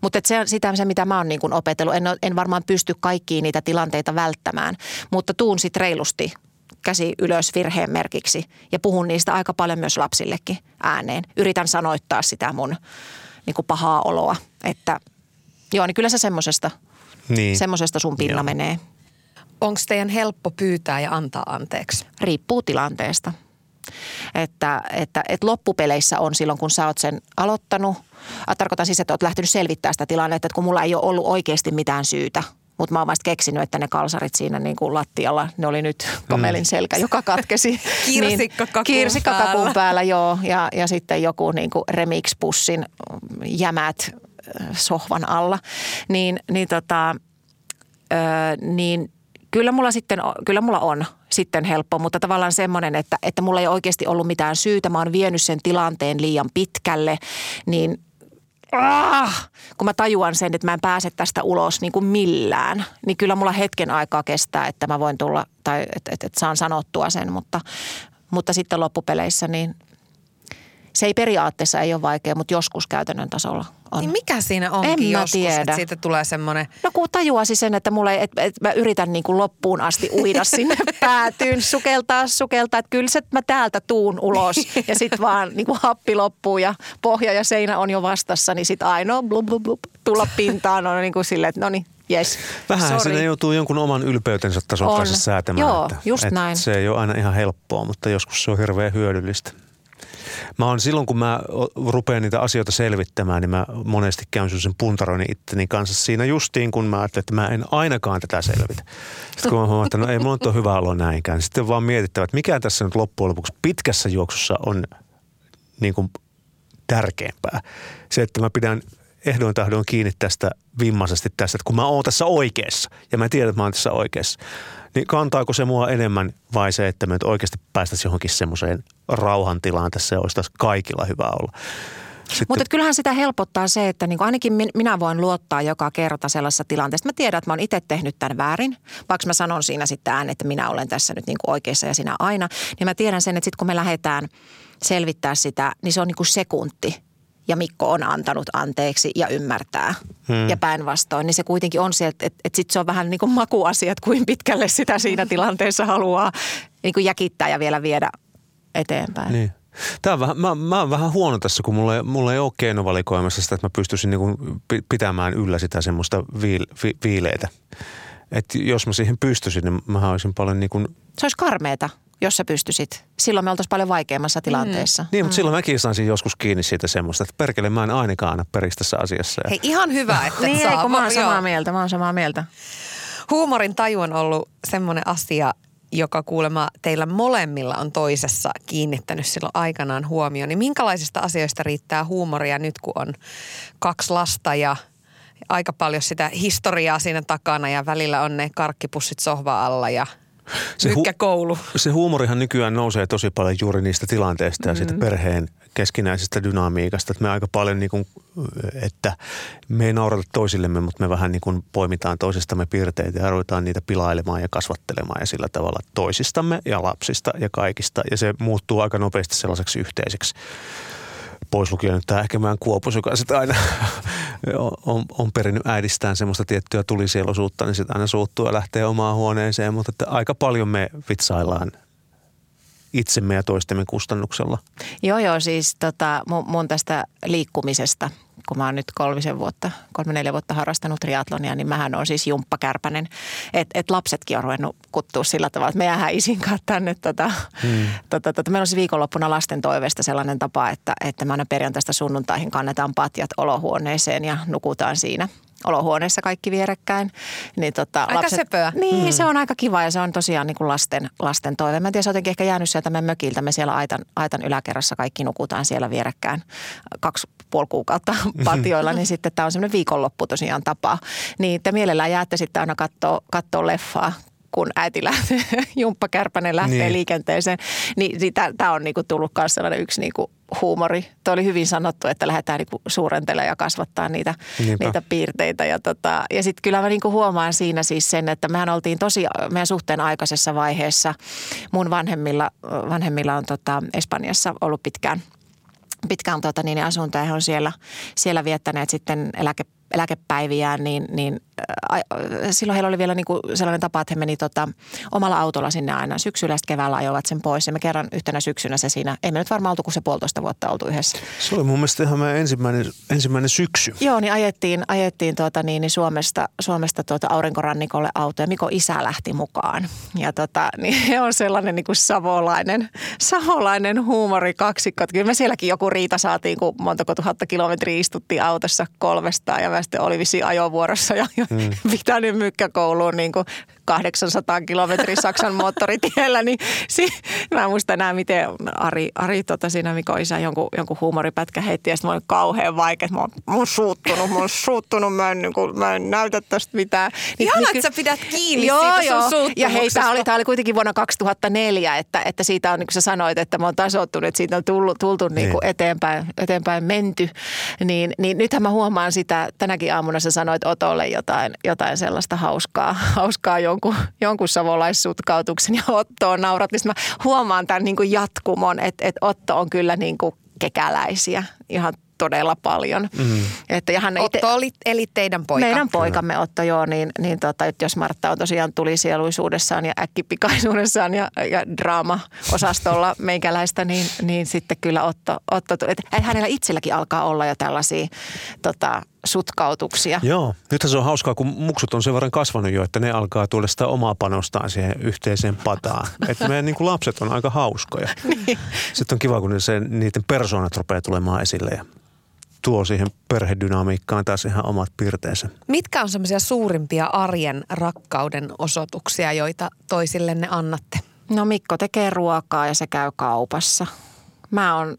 Mutta se, sitä se, mitä mä oon niin opetellut, en, en varmaan pysty kaikkiin niitä tilanteita välttämään, mutta tuun sitten reilusti käsi ylös virheen merkiksi ja puhun niistä aika paljon myös lapsillekin ääneen. Yritän sanoittaa sitä mun niin kuin pahaa oloa, että joo, niin kyllä se semmoisesta niin. semmosesta sun pinna joo. menee. Onko teidän helppo pyytää ja antaa anteeksi? Riippuu tilanteesta. Että, että, että loppupeleissä on silloin, kun sä oot sen aloittanut. Tarkoitan siis, että oot lähtenyt selvittämään sitä tilannetta, että kun mulla ei ole ollut oikeasti mitään syytä – mutta mä oon vasta keksinyt, että ne kalsarit siinä niin kuin lattialla, ne oli nyt komelin selkä, joka katkesi. Kirsikkakakun niin, kirsikkakakun päällä. päällä. joo. Ja, ja sitten joku niin kuin remix-pussin jämät sohvan alla. Niin, niin, tota, ö, niin kyllä mulla sitten, kyllä mulla on sitten helppo, mutta tavallaan semmoinen, että, että mulla ei oikeasti ollut mitään syytä. Mä oon vienyt sen tilanteen liian pitkälle, niin ah, kun mä tajuan sen, että mä en pääse tästä ulos niin kuin millään, niin kyllä mulla hetken aikaa kestää, että mä voin tulla tai että, että, että saan sanottua sen, mutta, mutta sitten loppupeleissä niin se ei periaatteessa ei ole vaikea, mutta joskus käytännön tasolla on. Niin mikä siinä onkin En joskus, tiedä. että siitä tulee semmoinen... No kun tajuasi sen, että, mulle, ei- että, että mä yritän niin kuin loppuun asti uida sinne päätyyn, sukeltaa, sukeltaa, että kyllä se, että mä täältä tuun ulos ja sitten vaan niin kuin happi loppuu ja pohja ja seinä on jo vastassa, niin sitten ainoa blub, blub, blub, tulla pintaan on niin kuin silleen, että no niin, jes, Vähän sorry. sinne joutuu jonkun oman ylpeytensä tason On. kanssa säätämään. Joo, että, just että näin. Se ei ole aina ihan helppoa, mutta joskus se on hirveän hyödyllistä. Mä oon silloin, kun mä rupean niitä asioita selvittämään, niin mä monesti käyn sen puntaroinnin itteni kanssa siinä justiin, kun mä ajattelin, että mä en ainakaan tätä selvitä. Sitten kun mä huomaan, että no ei mulla ole hyvä olo näinkään, niin sitten vaan mietittävä, että mikä tässä nyt loppujen lopuksi pitkässä juoksussa on niin kuin tärkeämpää. Se, että mä pidän ehdoin tahdoin kiinni tästä vimmaisesti tästä, että kun mä oon tässä oikeassa ja mä tiedän, että mä oon tässä oikeassa, niin kantaako se mua enemmän vai se, että me nyt oikeasti päästäisiin johonkin semmoiseen rauhantilaan tässä ja olisi taas kaikilla hyvä olla. Sitten, Mutta kyllähän sitä helpottaa se, että niin ainakin min- minä voin luottaa joka kerta sellaisessa tilanteessa. Mä tiedän, että mä oon itse tehnyt tämän väärin, vaikka mä sanon siinä sitten ääneen, että minä olen tässä nyt niin oikeassa ja sinä aina. Niin mä tiedän sen, että sitten kun me lähdetään selvittää sitä, niin se on niin kuin sekunti. Ja Mikko on antanut anteeksi ja ymmärtää. Hmm. Ja päinvastoin, niin se kuitenkin on se, että, että, että sitten se on vähän niin kuin makuasia, että kuin pitkälle sitä siinä tilanteessa haluaa niin kuin jäkittää ja vielä viedä eteenpäin. Niin. Tää on vähän, mä, mä oon vähän huono tässä, kun mulla ei, mulla ei ole keinovalikoimassa sitä, että mä pystyisin niin pi, pitämään yllä sitä semmoista viil, vi, viileitä. Että jos mä siihen pystyisin, niin mä olisin paljon niin kuin, Se olisi karmeeta, jos sä pystyisit. Silloin me oltaisiin paljon vaikeammassa tilanteessa. niin, mutta silloin mäkin saisin joskus kiinni siitä semmoista, että perkele mä en ainakaan anna periksi tässä asiassa. Hei, ihan hyvä, että Niin, saa. ei, kun mä oon samaa mieltä, mä oon samaa mieltä. Huumorin taju on ollut semmoinen asia, joka kuulemma teillä molemmilla on toisessa kiinnittänyt silloin aikanaan huomioon. Niin minkälaisista asioista riittää huumoria nyt, kun on kaksi lasta ja aika paljon sitä historiaa siinä takana ja välillä on ne karkkipussit sohva alla ja Se hu- mykkäkoulu. se huumorihan nykyään nousee tosi paljon juuri niistä tilanteista ja siitä perheen keskinäisestä dynamiikasta. Että me aika paljon niin kuin, että me ei naurata toisillemme, mutta me vähän niin kuin poimitaan toisistamme piirteitä ja ruvetaan niitä pilailemaan ja kasvattelemaan ja sillä tavalla toisistamme ja lapsista ja kaikista. Ja se muuttuu aika nopeasti sellaiseksi yhteiseksi pois lukien nyt tämä ehkä meidän Kuopus, joka sitten aina on, on, perinnyt äidistään semmoista tiettyä tulisielosuutta, niin sitten aina suuttuu ja lähtee omaan huoneeseen. Mutta että aika paljon me vitsaillaan itsemme ja toistemme kustannuksella. Joo, joo, siis tota, mun, mun tästä liikkumisesta, kun mä oon nyt kolmisen vuotta, kolme neljä vuotta harrastanut triatlonia, niin mähän on siis jumppakärpänen. Että et lapsetkin on ruvennut kuttua sillä tavalla, että me jäähän isin kanssa tänne. Tota, hmm. tota, tota, meillä on siis viikonloppuna lasten toiveesta sellainen tapa, että, että me aina perjantaista sunnuntaihin kannetaan patjat olohuoneeseen ja nukutaan siinä olohuoneessa kaikki vierekkäin. Niin tota, Aika söpöä. Niin, mm. se on aika kiva ja se on tosiaan niin kuin lasten, lasten toive. Mä en tiedä, se on jotenkin ehkä jäänyt sieltä meidän mökiltä. Me siellä aitan, aitan yläkerrassa kaikki nukutaan siellä vierekkäin kaksi puoli kuukautta patioilla, niin sitten tämä on semmoinen viikonloppu tosiaan tapa. Niin te mielellään jäätte sitten aina katsoa, katsoa leffaa kun äiti lähtee, Jumppa Kärpänen lähtee Niin. niin. liikenteeseen. Niin, niin tämä on niinku tullut myös sellainen yksi niinku huumori. Tuo oli hyvin sanottu, että lähdetään niinku suurentelemaan ja kasvattaa niitä, Niinpä. niitä piirteitä. Ja, tota, ja sitten kyllä mä niinku huomaan siinä siis sen, että mehän oltiin tosi meidän suhteen aikaisessa vaiheessa. Mun vanhemmilla, vanhemmilla on tota Espanjassa ollut pitkään, pitkään tota, niin asunto ja he on siellä, siellä viettäneet sitten eläke, eläkepäiviään, niin, niin äh, silloin heillä oli vielä niinku sellainen tapa, että he meni tota, omalla autolla sinne aina syksyllä sitten keväällä ajoivat sen pois. Ja me kerran yhtenä syksynä se siinä, ei me nyt varmaan oltu kuin se puolitoista vuotta oltu yhdessä. Se oli mun mielestä ihan meidän ensimmäinen, ensimmäinen syksy. Joo, niin ajettiin, ajettiin tuota, niin, niin Suomesta, Suomesta tuota aurinkorannikolle auto ja Miko isä lähti mukaan. Ja tota, niin he on sellainen niin kuin savolainen, savolainen huumorikaksikko. Kyllä me sielläkin joku riita saatiin, kun montako tuhatta kilometriä istuttiin autossa kolmestaan ja mä sitten oli vissiin ajovuorossa ja mm. pitänyt mykkäkouluun niin kuin 800 kilometrin Saksan moottoritiellä, niin si- mä en muista enää, miten Ari, Ari tota siinä Mikko isä jonkun, jonkun huumoripätkä heitti ja sitten mä olin kauhean vaikea, mä oon, mä oon suuttunut, mä oon suuttunut, mä en, niin kuin, mä en näytä tästä mitään. Niin, Ihana, niin, että sä pidät kiinni joo, siitä joo. sun Ja hei, tämä oli, tää oli kuitenkin vuonna 2004, että, että siitä on, niin kuin sä sanoit, että mä oon tasottunut, että siitä on tullut, tultu niin kuin Niin. eteenpäin, eteenpäin menty. Niin, niin nythän mä huomaan sitä, tänäkin aamuna sä sanoit Otolle jotain, jotain sellaista hauskaa, hauskaa jonkun, jonkun savolaissutkautuksen ja Ottoon naurat. Niin sit mä huomaan tämän niin kuin jatkumon, että, että Otto on kyllä niin kuin kekäläisiä ihan todella paljon. Mm. Että, ja hän ite- Otto oli, eli teidän poika. meidän poikamme Otto, joo, niin, niin tota, jos Martta on tosiaan tulisieluisuudessaan ja äkkipikaisuudessaan ja, ja draama-osastolla meikäläistä, niin, niin sitten kyllä Otto, Otto. Että hänellä itselläkin alkaa olla jo tällaisia tota, sutkautuksia. Joo, nythän se on hauskaa, kun muksut on sen verran kasvanut jo, että ne alkaa tuoda sitä omaa panostaan siihen yhteiseen pataan. Että meidän niin kuin lapset on aika hauskoja. Niin. Sitten on kiva, kun se, niiden persoonat rupeaa tulemaan esille ja tuo siihen perhedynamiikkaan taas ihan omat piirteensä. Mitkä on semmoisia suurimpia arjen rakkauden osoituksia, joita toisillenne annatte? No Mikko tekee ruokaa ja se käy kaupassa. Mä oon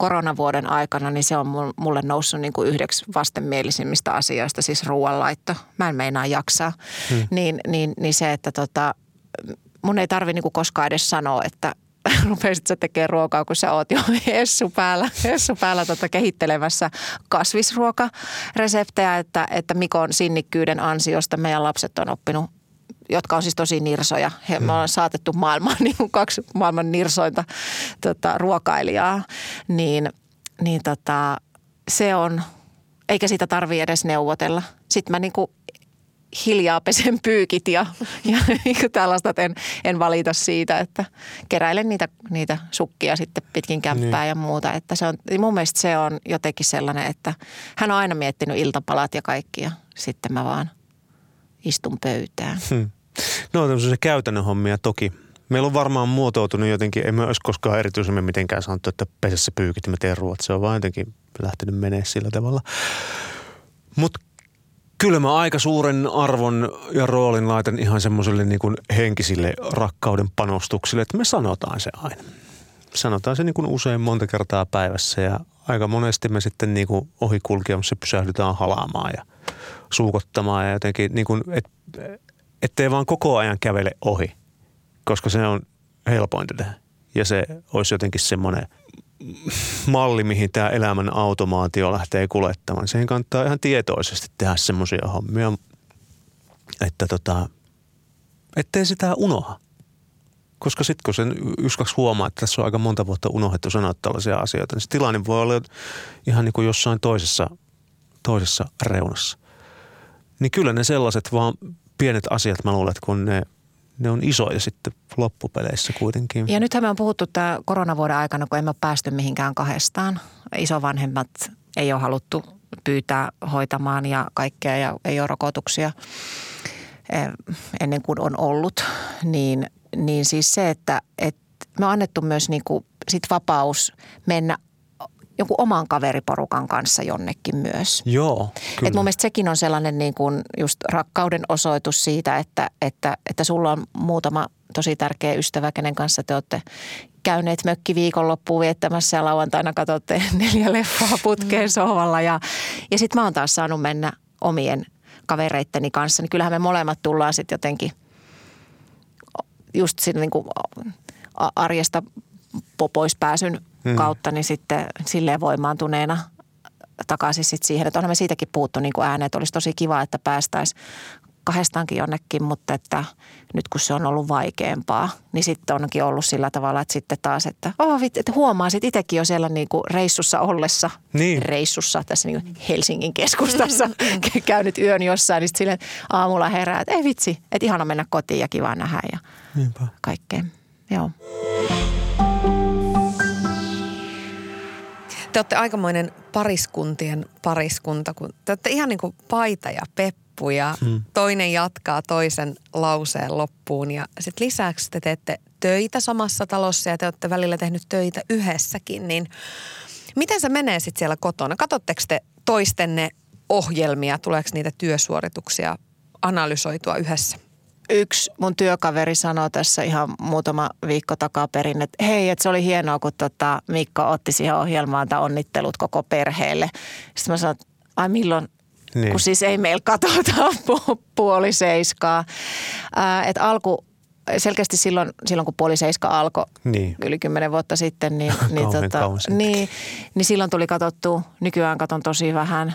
koronavuoden aikana, niin se on mul- mulle noussut niin kuin yhdeksi vastenmielisimmistä asioista, siis ruoanlaitto. Mä en meinaa jaksaa. Hmm. Niin, niin, niin se, että tota, mun ei tarvi niin kuin koskaan edes sanoa, että rupesit sä tekemään ruokaa, kun sä oot jo essu päällä, essu päällä tota kehittelemässä kasvisruokareseptejä, että, että Mikon sinnikkyyden ansiosta meidän lapset on oppinut jotka on siis tosi nirsoja. He, me ollaan saatettu maailman niin kuin kaksi maailman nirsointa tota, ruokailijaa. Niin, niin tota, se on, eikä siitä tarvi edes neuvotella. Sitten mä niin kuin hiljaa pesen pyykit ja, ja niin kuin tällaista, että en, en valita siitä, että keräilen niitä, niitä sukkia sitten pitkin kämppää niin. ja muuta. Että se on, mun mielestä se on jotenkin sellainen, että hän on aina miettinyt iltapalat ja kaikki ja sitten mä vaan istun pöytään. Hmm. No tämmöisiä käytännön hommia toki. Meillä on varmaan muotoutunut jotenkin, emme olisi koskaan erityisemmin mitenkään sanottu, että pesessä pyykit ja mä teen ruoat. Se on vaan jotenkin lähtenyt menee sillä tavalla. Mutta kyllä mä aika suuren arvon ja roolin laitan ihan semmoiselle niin henkisille rakkauden panostuksille, että me sanotaan se aina. Sanotaan se niin kuin usein monta kertaa päivässä ja aika monesti me sitten niin kuin ohikulkemassa pysähdytään halaamaan ja suukottamaan ja jotenkin niin kuin, et, ettei vaan koko ajan kävele ohi, koska se on helpointa tehdä. Ja se olisi jotenkin semmoinen malli, mihin tämä elämän automaatio lähtee kuljettamaan. Siihen kannattaa ihan tietoisesti tehdä semmoisia hommia, että tota, ettei sitä unoha. Koska sitten kun sen yskaksi huomaa, että tässä on aika monta vuotta unohdettu sanoa tällaisia asioita, niin se tilanne voi olla ihan niin kuin jossain toisessa, toisessa reunassa. Niin kyllä ne sellaiset vaan pienet asiat, mä luulen, että kun ne, ne on isoja sitten loppupeleissä kuitenkin. Ja nythän me on puhuttu tämä koronavuoden aikana, kun emme ole päästy mihinkään kahdestaan. Isovanhemmat ei ole haluttu pyytää hoitamaan ja kaikkea ja ei ole rokotuksia eh, ennen kuin on ollut. Niin, niin siis se, että, että me on annettu myös niin kuin sit vapaus mennä jonkun oman kaveriporukan kanssa jonnekin myös. Joo, kyllä. Et mun mielestä sekin on sellainen niin kuin just rakkauden osoitus siitä, että, että, että sulla on muutama tosi tärkeä ystävä, kenen kanssa te olette käyneet mökki viikonloppuun viettämässä ja lauantaina katsotte neljä leffaa putkeen sohvalla. Ja, ja sitten mä oon taas saanut mennä omien kavereitteni kanssa. Niin kyllähän me molemmat tullaan sitten jotenkin just siinä niin kuin arjesta pois pääsyn hmm. kautta, niin sitten silleen voimaantuneena takaisin sit siihen. Että onhan me siitäkin puuttu niin kuin ääneen, että olisi tosi kiva, että päästäisiin kahdestaankin jonnekin, mutta että nyt kun se on ollut vaikeampaa, niin sitten onkin ollut sillä tavalla, että sitten taas, että, oh, että huomaa sitten itsekin jo siellä niin kuin reissussa ollessa, Niin. reissussa tässä niin kuin Helsingin keskustassa käynyt yön jossain, niin sitten silleen aamulla herää, että ei vitsi, että ihana mennä kotiin ja kiva nähdä ja Niinpä. kaikkea. Joo. Te olette aikamoinen pariskuntien pariskunta, kun te olette ihan niin kuin paita ja peppu ja hmm. toinen jatkaa toisen lauseen loppuun. Ja sitten lisäksi te teette töitä samassa talossa ja te olette välillä tehnyt töitä yhdessäkin, niin miten se menee sitten siellä kotona? Katotteko te toistenne ohjelmia, tuleeko niitä työsuorituksia analysoitua yhdessä? Yksi mun työkaveri sanoi tässä ihan muutama viikko takaperin, että hei, että se oli hienoa, kun tota Mikko otti siihen ohjelmaan tai onnittelut koko perheelle. Sitten mä sanoin, että ai milloin, niin. kun siis ei meillä katsota puoli seiskaa. Että alku, selkeästi silloin, silloin kun puoli seiska alkoi niin. yli kymmenen vuotta sitten, niin, niin, tota, niin, niin silloin tuli katsottu. Nykyään katon tosi vähän.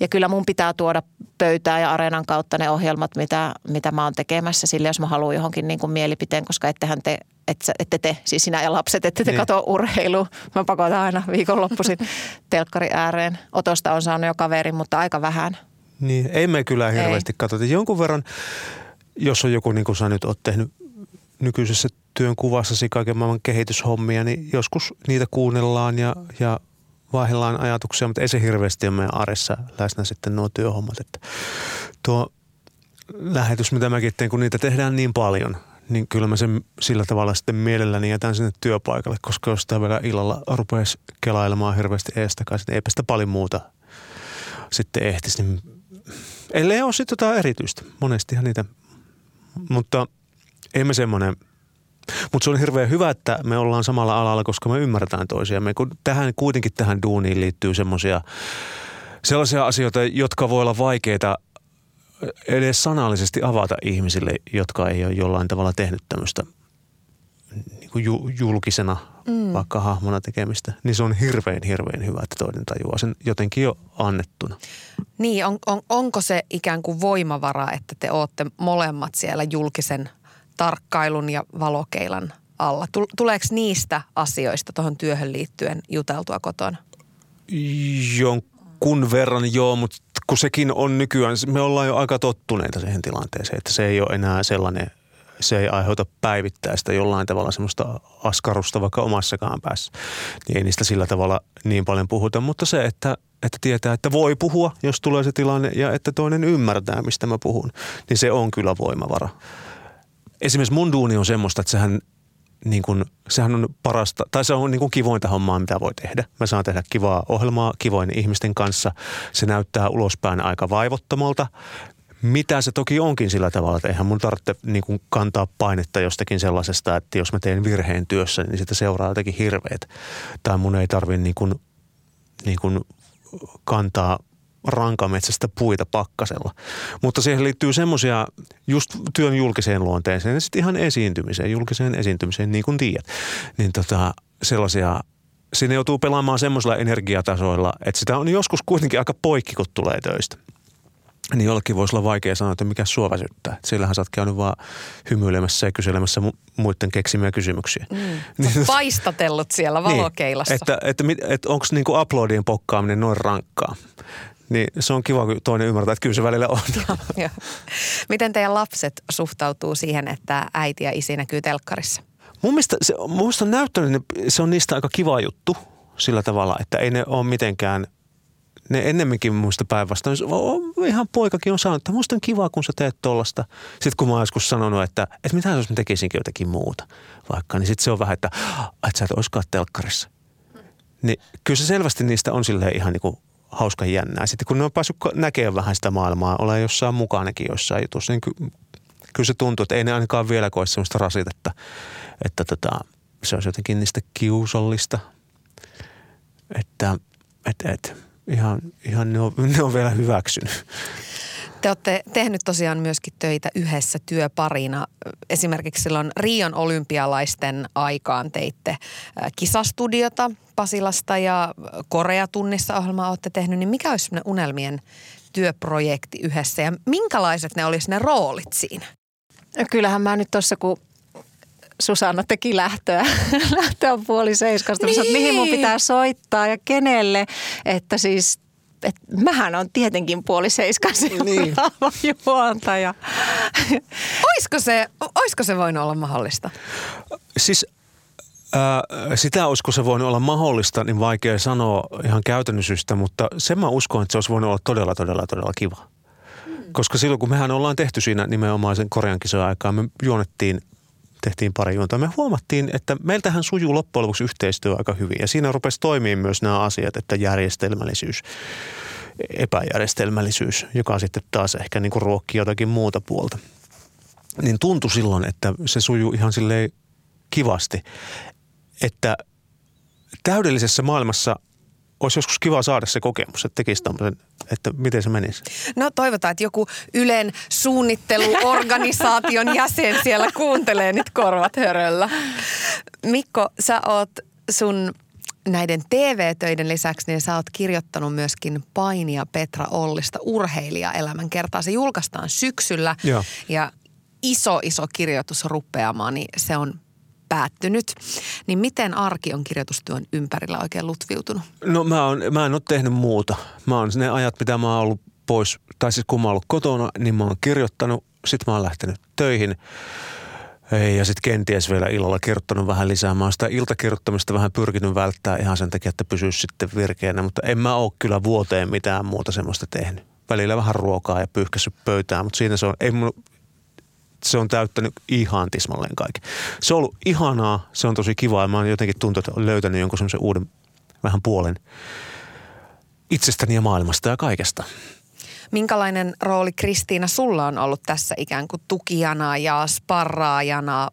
Ja kyllä mun pitää tuoda pöytää ja areenan kautta ne ohjelmat, mitä, mitä mä oon tekemässä sille, jos mä haluan johonkin niin kuin mielipiteen, koska ettehän te, et, ette te, siis sinä ja lapset, ette te niin. katso urheilu. Mä pakotan aina viikonloppuisin telkkari ääreen. Otosta on saanut jo kaveri, mutta aika vähän. Niin, ei me kyllä hirveästi katsota. Jonkun verran, jos on joku, niin kuin sä nyt oot tehnyt nykyisessä työn kuvassasi kaiken maailman kehityshommia, niin joskus niitä kuunnellaan ja, ja vaihdellaan ajatuksia, mutta ei se hirveästi ole meidän arjessa läsnä sitten nuo työhommat. Että tuo lähetys, mitä mäkin teen, kun niitä tehdään niin paljon, niin kyllä mä sen sillä tavalla sitten mielelläni jätän sinne työpaikalle, koska jos sitä vielä illalla rupeaisi kelailemaan hirveästi eestakaisin, niin eipä sitä paljon muuta sitten ehtisi. Niin ellei ole sitten jotain erityistä. Monestihan niitä, mutta ei me semmoinen – mutta se on hirveän hyvä, että me ollaan samalla alalla, koska me ymmärretään toisiamme. Kun tähän, kuitenkin tähän duuniin liittyy semmoisia sellaisia asioita, jotka voi olla vaikeita edes sanallisesti avata ihmisille, jotka ei ole jollain tavalla tehnyt tämmöistä niin kuin julkisena mm. vaikka hahmona tekemistä, niin se on hirveän, hirveän hyvä, että toinen tajuaa sen jotenkin jo annettuna. Niin, on, on, onko se ikään kuin voimavara, että te olette molemmat siellä julkisen tarkkailun ja valokeilan alla. Tuleeko niistä asioista tuohon työhön liittyen juteltua kotona? Jonkun verran joo, mutta kun sekin on nykyään, me ollaan jo aika tottuneita siihen tilanteeseen, että se ei ole enää sellainen, se ei aiheuta päivittäistä jollain tavalla semmoista askarusta vaikka omassakaan päässä. Niin ei niistä sillä tavalla niin paljon puhuta, mutta se, että, että tietää, että voi puhua, jos tulee se tilanne ja että toinen ymmärtää, mistä mä puhun, niin se on kyllä voimavara esimerkiksi mun duuni on semmoista, että sehän, niin kuin, sehän on parasta, tai se on niin kuin kivointa hommaa, mitä voi tehdä. Mä saan tehdä kivaa ohjelmaa kivoin ihmisten kanssa. Se näyttää ulospäin aika vaivottomalta. Mitä se toki onkin sillä tavalla, että eihän mun tarvitse niin kuin kantaa painetta jostakin sellaisesta, että jos mä teen virheen työssä, niin sitä seuraa jotenkin hirveet. Tai mun ei tarvitse niin kuin, niin kuin kantaa rankametsästä puita pakkasella. Mutta siihen liittyy semmoisia just työn julkiseen luonteeseen ja sitten ihan esiintymiseen, julkiseen esiintymiseen, niin kuin tiedät. Niin tota, sellaisia siinä joutuu pelaamaan semmoisilla energiatasoilla, että sitä on joskus kuitenkin aika poikki, kun tulee töistä. Niin jollekin voisi olla vaikea sanoa, että mikä sua väsyttää. Sillähän sä oot käynyt vaan hymyilemässä ja kyselemässä mu- muiden keksimiä kysymyksiä. Mm. Niin, Paistatellut siellä valokeilassa. Niin, että, että, että, että onko niinku uploadien pokkaaminen noin rankkaa. Niin se on kiva, kun toinen ymmärtää, että kyllä se välillä on. Ja, Miten teidän lapset suhtautuu siihen, että äiti ja isi näkyy telkkarissa? Mun mielestä, se, mun mielestä on näyttänyt, se on niistä aika kiva juttu sillä tavalla, että ei ne ole mitenkään, ne ennemminkin muista päinvastoin, ihan poikakin on sanonut, että musta on kiva, kun sä teet tollasta. Sitten kun mä oon joskus sanonut, että, että mitä jos mä tekisinkin jotakin muuta vaikka, niin sitten se on vähän, että, että sä et olisikaan telkkarissa. Niin kyllä se selvästi niistä on silleen ihan niin kuin hauska jännää. Sitten kun ne on päässyt näkemään vähän sitä maailmaa, ole jossain mukanakin jossain jutussa, niin ky- kyllä se tuntuu, että ei ne ainakaan vielä koe sellaista rasitetta, että tota, se olisi jotenkin niistä kiusallista. Että et, et, ihan, ihan ne, on, ne on vielä hyväksynyt. Te olette tehnyt tosiaan myöskin töitä yhdessä työparina. Esimerkiksi silloin Rion olympialaisten aikaan teitte kisastudiota Pasilasta ja Korea-tunnissa ohjelmaa olette tehnyt. Niin mikä olisi unelmien työprojekti yhdessä ja minkälaiset ne olisi ne roolit siinä? No kyllähän mä nyt tuossa kun Susanna teki lähtöä, lähtöä puoli seiskasta. Niin. mihin mun pitää soittaa ja kenelle. Että siis että mähän on tietenkin puoli seiskan niin. juontaja. oisko, se, oisko se voinut olla mahdollista? Siis äh, sitä olisiko se voinut olla mahdollista, niin vaikea sanoa ihan käytännösyystä, mutta sen mä uskon, että se olisi voinut olla todella, todella, todella kiva. Hmm. Koska silloin, kun mehän ollaan tehty siinä nimenomaan sen Korean kisojen aikaa, me juonettiin tehtiin pari juontoa. Me huomattiin, että meiltähän sujuu loppujen lopuksi yhteistyö aika hyvin. Ja siinä rupesi toimimaan myös nämä asiat, että järjestelmällisyys, epäjärjestelmällisyys, joka sitten taas ehkä niin ruokkii jotakin muuta puolta. niin tuntui silloin, että se sujuu ihan silleen kivasti. Että täydellisessä maailmassa olisi joskus kiva saada se kokemus, että tekisi tämmöisen, että miten se menisi. No toivotaan, että joku Ylen suunnitteluorganisaation jäsen siellä kuuntelee nyt korvat höröllä. Mikko, sä oot sun näiden TV-töiden lisäksi, niin sä oot kirjoittanut myöskin Painia Petra Ollista urheilijaelämän kertaa. Se julkaistaan syksyllä Joo. ja iso, iso kirjoitus rupeamaan, niin se on päättynyt. Niin miten arki on kirjoitustyön ympärillä oikein lutviutunut? No mä, on, mä en ole tehnyt muuta. Mä oon ne ajat, mitä mä oon ollut pois, tai siis kun mä oon ollut kotona, niin mä oon kirjoittanut, sit mä oon lähtenyt töihin. Ja sitten kenties vielä illalla kirjoittanut vähän lisää. Mä oon sitä iltakirjoittamista vähän pyrkinyt välttää ihan sen takia, että pysyisi sitten virkeänä. Mutta en mä oo kyllä vuoteen mitään muuta semmoista tehnyt. Välillä vähän ruokaa ja pyyhkässyt pöytään, mutta siinä se on, ei mun, se on täyttänyt ihan tismalleen kaiken. Se on ollut ihanaa, se on tosi kivaa ja mä oon jotenkin tuntunut, että olen löytänyt jonkun semmoisen uuden vähän puolen itsestäni ja maailmasta ja kaikesta. Minkälainen rooli Kristiina sulla on ollut tässä ikään kuin tukijana ja sparraajana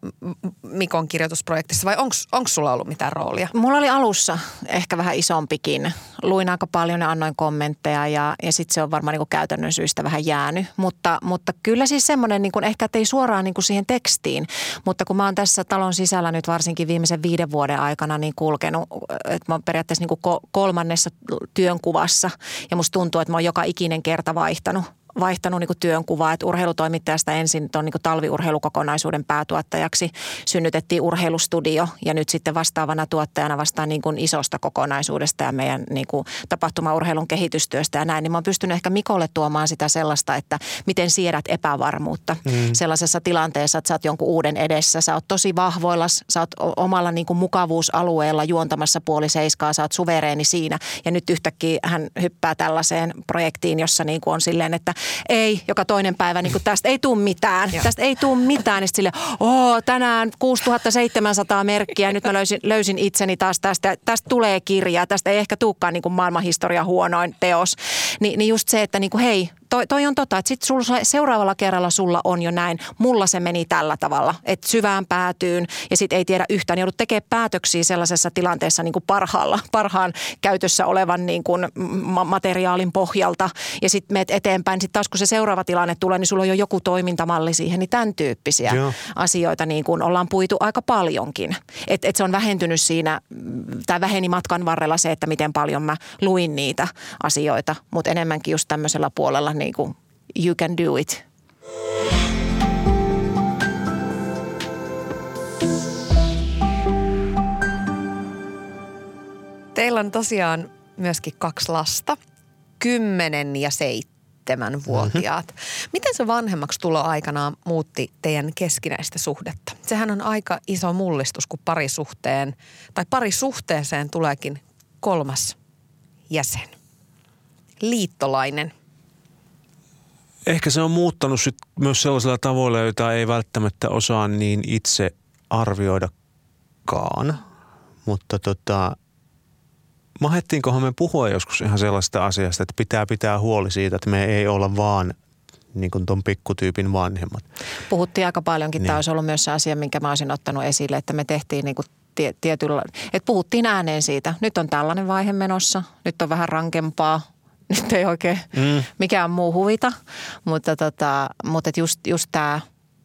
Mikon kirjoitusprojektissa vai onko sulla ollut mitään roolia? Mulla oli alussa ehkä vähän isompikin. Luin aika paljon ja annoin kommentteja ja, ja sitten se on varmaan niin käytännön syistä vähän jäänyt. Mutta, mutta kyllä siis semmoinen niin kuin ehkä, ei suoraan niin kuin siihen tekstiin. Mutta kun mä oon tässä talon sisällä nyt varsinkin viimeisen viiden vuoden aikana niin kulkenut, että mä oon periaatteessa niin kuin kolmannessa työnkuvassa ja musta tuntuu, että mä oon joka ikinen kerta vaihtanut vaihtanut niin työnkuvaa, että urheilutoimittajasta ensin tuon niin talviurheilukokonaisuuden päätuottajaksi synnytettiin urheilustudio ja nyt sitten vastaavana tuottajana vastaan niin kuin isosta kokonaisuudesta ja meidän niin kuin tapahtumaurheilun kehitystyöstä ja näin, niin mä oon pystynyt ehkä Mikolle tuomaan sitä sellaista, että miten siedät epävarmuutta mm. sellaisessa tilanteessa, että sä oot jonkun uuden edessä, sä oot tosi vahvoilla, sä oot omalla niin kuin mukavuusalueella juontamassa puoli seiskaa, sä oot suvereeni siinä. Ja nyt yhtäkkiä hän hyppää tällaiseen projektiin, jossa niin kuin on silleen, että ei, joka toinen päivä, niin kuin tästä ei tule mitään. tästä ei tule mitään. Niin sille, oo, tänään 6700 merkkiä, nyt mä löysin, löysin itseni taas tästä. Tästä tulee kirja, tästä ei ehkä tulekaan niin kuin maailmanhistoria huonoin teos. Ni, niin just se, että niin kuin, hei, toi, toi on tota, että sit sulla, seuraavalla kerralla sulla on jo näin. Mulla se meni tällä tavalla, että syvään päätyyn ja sitten ei tiedä yhtään. Joudut tekemään päätöksiä sellaisessa tilanteessa niin kuin parhaalla, parhaan käytössä olevan niin kuin ma- materiaalin pohjalta ja sitten meet eteenpäin. Sitten taas kun se seuraava tilanne tulee, niin sulla on jo joku toimintamalli siihen, niin tämän tyyppisiä Joo. asioita niin kuin ollaan puitu aika paljonkin. Että et se on vähentynyt siinä, tai väheni matkan varrella se, että miten paljon mä luin niitä asioita, mutta enemmänkin just tämmöisellä puolella niin kuin you can do it. Teillä on tosiaan myöskin kaksi lasta, kymmenen ja seitsemän vuotiaat. Mm-hmm. Miten se vanhemmaksi tulo aikanaan muutti teidän keskinäistä suhdetta? Sehän on aika iso mullistus, kun parisuhteen tai parisuhteeseen tuleekin kolmas jäsen. Liittolainen – Ehkä se on muuttanut sit myös sellaisilla tavoilla, joita ei välttämättä osaa niin itse arvioidakaan. Mutta tota, mahettiinkohan me puhua joskus ihan sellaista asiasta, että pitää pitää huoli siitä, että me ei olla vaan niin kuin ton pikkutyypin vanhemmat. Puhuttiin aika paljonkin. Niin. Tämä olisi ollut myös se asia, minkä mä olisin ottanut esille, että me tehtiin niin kuin tietyllä, että puhuttiin ääneen siitä. Nyt on tällainen vaihe menossa, nyt on vähän rankempaa, nyt ei oikein mm. mikään muu huvita. Mutta, tota, mutta just, just tämä,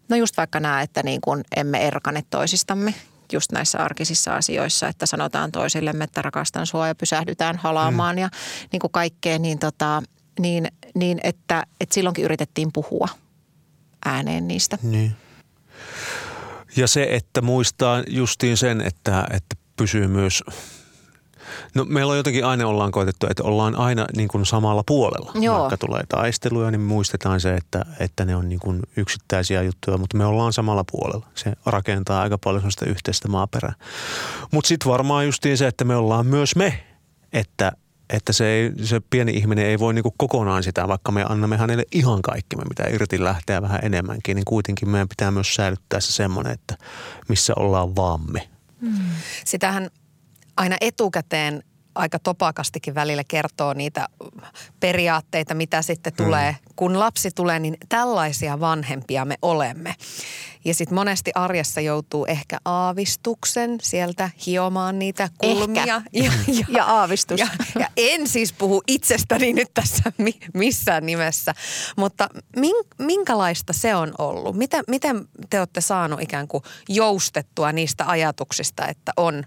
no just vaikka nämä, että niin kuin emme erkane toisistamme just näissä arkisissa asioissa, että sanotaan toisillemme, että rakastan sua ja pysähdytään halaamaan mm. ja niin kuin kaikkea, niin, tota, niin, niin että, että silloinkin yritettiin puhua ääneen niistä. Niin. Ja se, että muistaa justiin sen, että, että pysyy myös No meillä on jotenkin aina ollaan koetettu, että ollaan aina niin kuin samalla puolella. Joo. Vaikka tulee taisteluja, niin muistetaan se, että, että ne on niin kuin yksittäisiä juttuja, mutta me ollaan samalla puolella. Se rakentaa aika paljon sellaista yhteistä maaperää. Mutta sitten varmaan justiin se, että me ollaan myös me, että että se, ei, se pieni ihminen ei voi niinku kokonaan sitä, vaikka me annamme hänelle ihan kaikki, me mitä irti lähteä vähän enemmänkin, niin kuitenkin meidän pitää myös säilyttää se semmoinen, että missä ollaan vaan me. Hmm. Sitähän aina etukäteen aika topakastikin välillä kertoo niitä periaatteita, mitä sitten tulee. Mm. Kun lapsi tulee, niin tällaisia vanhempia me olemme. Ja sitten monesti arjessa joutuu ehkä aavistuksen sieltä hiomaan niitä kulmia. Ehkä. Ja, ja, ja aavistus. Ja, ja en siis puhu itsestäni nyt tässä missään nimessä, mutta minkälaista se on ollut? Miten, miten te olette saanut ikään kuin joustettua niistä ajatuksista, että on,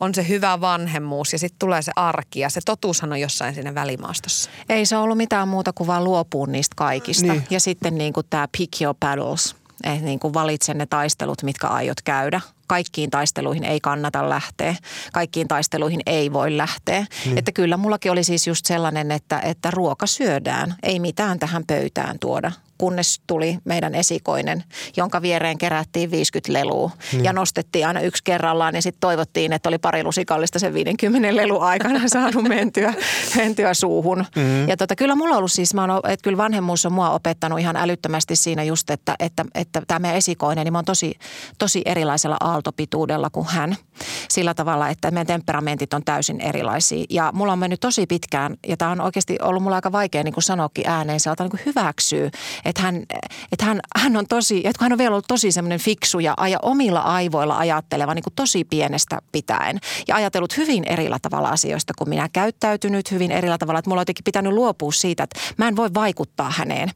on se hyvä vanhemmuus ja sitten tulee se arki ja se totuushan on jossain siinä välimaastossa. Ei se ollut mitään muuta kuin vaan luopua niistä kaikista. Niin. Ja sitten niin kuin tämä pick your battles – eh, niin kuin valitse ne taistelut, mitkä aiot käydä. Kaikkiin taisteluihin ei kannata lähteä, kaikkiin taisteluihin ei voi lähteä. Niin. Että kyllä mullakin oli siis just sellainen, että, että ruoka syödään, ei mitään tähän pöytään tuoda kunnes tuli meidän esikoinen, jonka viereen kerättiin 50 lelua niin. ja nostettiin aina yksi kerrallaan ja sitten toivottiin, että oli pari lusikallista sen 50 lelu aikana saanut mentyä, mentyä suuhun. Mm-hmm. Ja tota, kyllä mulla on ollut siis, mä oon, että kyllä vanhemmuus on mua opettanut ihan älyttömästi siinä just, että, että, että tämä meidän esikoinen, niin mä oon tosi, tosi erilaisella aaltopituudella kuin hän. Sillä tavalla, että meidän temperamentit on täysin erilaisia. Ja mulla on mennyt tosi pitkään, ja tämä on oikeasti ollut mulla aika vaikea niin kuin sanoakin ääneen, se niin hyväksyä, että hän, että hän, hän on tosi, että hän on vielä ollut tosi semmoinen fiksu ja, ja omilla aivoilla ajatteleva niin kuin tosi pienestä pitäen. Ja ajatellut hyvin erillä tavalla asioista kuin minä, käyttäytynyt hyvin erillä tavalla. Että mulla on jotenkin pitänyt luopua siitä, että mä en voi vaikuttaa häneen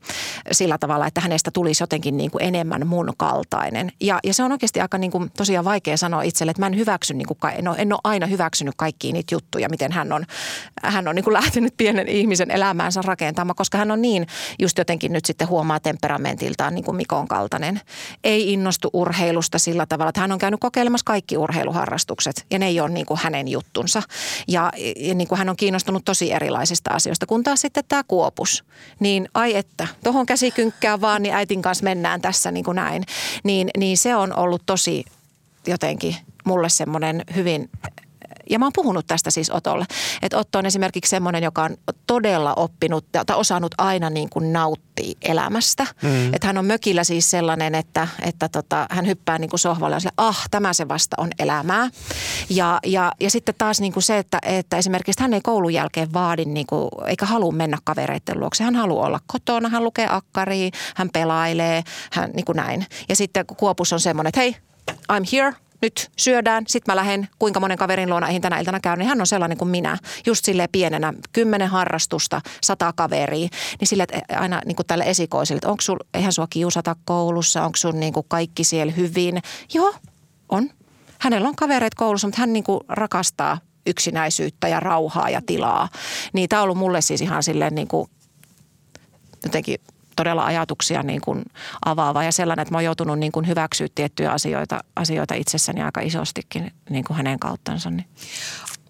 sillä tavalla, että hänestä tulisi jotenkin niin kuin enemmän mun kaltainen. Ja, ja se on oikeasti aika niin kuin tosiaan vaikea sanoa itselle, että mä en hyväksy, niin kuin, en, ole, en ole aina hyväksynyt kaikkia niitä juttuja, miten hän on, hän on niin kuin lähtenyt pienen ihmisen elämäänsä rakentamaan, koska hän on niin just jotenkin nyt sitten huomaa temperamentiltaan niin kuin Mikon kaltainen. Ei innostu urheilusta sillä tavalla, että hän on käynyt kokeilemassa kaikki urheiluharrastukset ja ne ei ole niin kuin hänen juttunsa. Ja, ja niin kuin hän on kiinnostunut tosi erilaisista asioista, kun taas sitten tämä kuopus, niin ai että, tuohon käsikynkkään vaan, niin äitin kanssa mennään tässä niin kuin näin. Niin, niin se on ollut tosi jotenkin mulle semmoinen hyvin ja mä oon puhunut tästä siis Otolle. Että Otto on esimerkiksi semmoinen, joka on todella oppinut tai osannut aina niin kuin nauttia elämästä. Mm. Että hän on mökillä siis sellainen, että, että tota, hän hyppää niin kuin sohvalle ja sille, ah, tämä se vasta on elämää. Ja, ja, ja sitten taas niin kuin se, että, että esimerkiksi hän ei koulun jälkeen vaadi niin kuin, eikä halua mennä kavereiden luokse. Hän haluaa olla kotona, hän lukee akkaria, hän pelailee, hän niin kuin näin. Ja sitten Kuopus on semmoinen, että hei, I'm here – nyt syödään, sitten mä lähden, kuinka monen kaverin luona eihin tänä iltana käyn, niin hän on sellainen kuin minä. Just sille pienenä, kymmenen harrastusta, sata kaveria. Niin sille, aina niin kuin tälle esikoisille, että onko sul, eihän sua kiusata koulussa, onko sun niin kuin kaikki siellä hyvin. Joo, on. Hänellä on kavereet koulussa, mutta hän niin kuin rakastaa yksinäisyyttä ja rauhaa ja tilaa. Niin tämä on ollut mulle siis ihan silleen niin kuin jotenkin todella ajatuksia niin kuin avaava ja sellainen, että mä oon joutunut niin kuin hyväksyä tiettyjä asioita, asioita itsessäni aika isostikin niin kuin hänen kauttansa. Niin.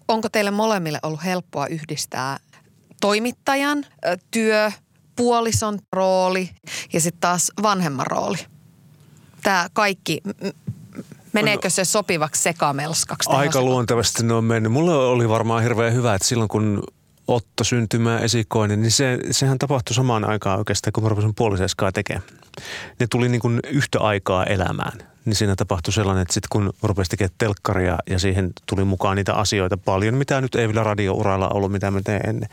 Onko teille molemmille ollut helppoa yhdistää toimittajan työ, puolison rooli ja sitten taas vanhemman rooli? Tämä kaikki, meneekö se sopivaksi sekamelskaksi? Aika luontevasti ne on mennyt. Mulla oli varmaan hirveän hyvä, että silloin kun Otto syntymää esikoinen, niin se, sehän tapahtui samaan aikaan oikeastaan, kun mä rupesin puoliseskaa tekemään. Ne tuli niin kuin yhtä aikaa elämään. Niin siinä tapahtui sellainen, että sitten kun rupesi tekemään telkkaria ja siihen tuli mukaan niitä asioita paljon, mitä nyt ei vielä radiouralla ollut, mitä mä teen ennen.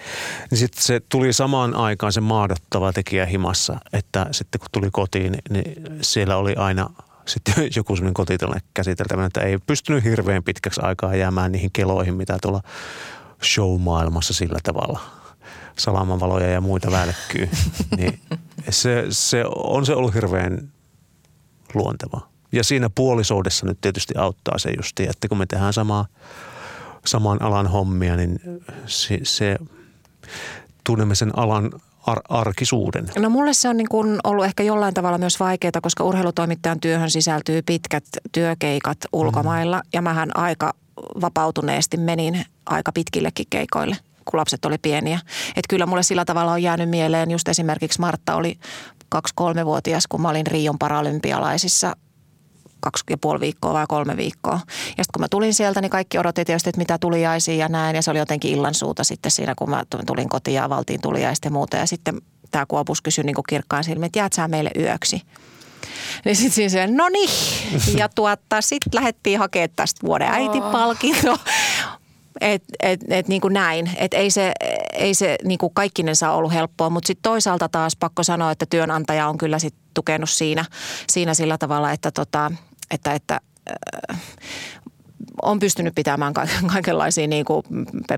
Niin sitten se tuli samaan aikaan se maadottava tekijä himassa, että sitten kun tuli kotiin, niin siellä oli aina sitten joku semmoinen kotitilanne käsiteltävä, että ei pystynyt hirveän pitkäksi aikaa jäämään niihin keloihin, mitä tuolla show-maailmassa sillä tavalla salamanvaloja ja muita välkkyy, niin se, se on se ollut hirveän luonteva. Ja siinä puolisoudessa nyt tietysti auttaa se justi, että kun me tehdään samaa, saman alan hommia, niin se, se tunnemme sen alan ar- arkisuuden? No mulle se on niin kuin ollut ehkä jollain tavalla myös vaikeaa, koska urheilutoimittajan työhön sisältyy pitkät työkeikat ulkomailla. Mm. Ja mähän aika vapautuneesti menin aika pitkillekin keikoille kun lapset oli pieniä. Että kyllä mulle sillä tavalla on jäänyt mieleen, just esimerkiksi Martta oli kaksi-kolmevuotias, kun mä olin Rion paralympialaisissa kaksi ja puoli viikkoa vai kolme viikkoa. Ja sitten kun mä tulin sieltä, niin kaikki odotti tietysti, että mitä tuliaisia ja näin. Ja se oli jotenkin illansuuta sitten siinä, kun mä tulin kotiin ja valtiin tuliaista ja muuta. Ja sitten tämä Kuopus kysyi niin kirkkaan silmin, että jäät sä meille yöksi. Niin sitten siinä se, no niin. Ja tuotta, sitten lähdettiin hakemaan tästä vuoden äitipalkinto. Et, et, et niin kuin näin, et ei se, ei se niin kuin kaikkinensa ollut helppoa, mutta sitten toisaalta taas pakko sanoa, että työnantaja on kyllä sit tukenut siinä, siinä sillä tavalla, että, tota, että, että äh, on pystynyt pitämään kaikenlaisia niin kuin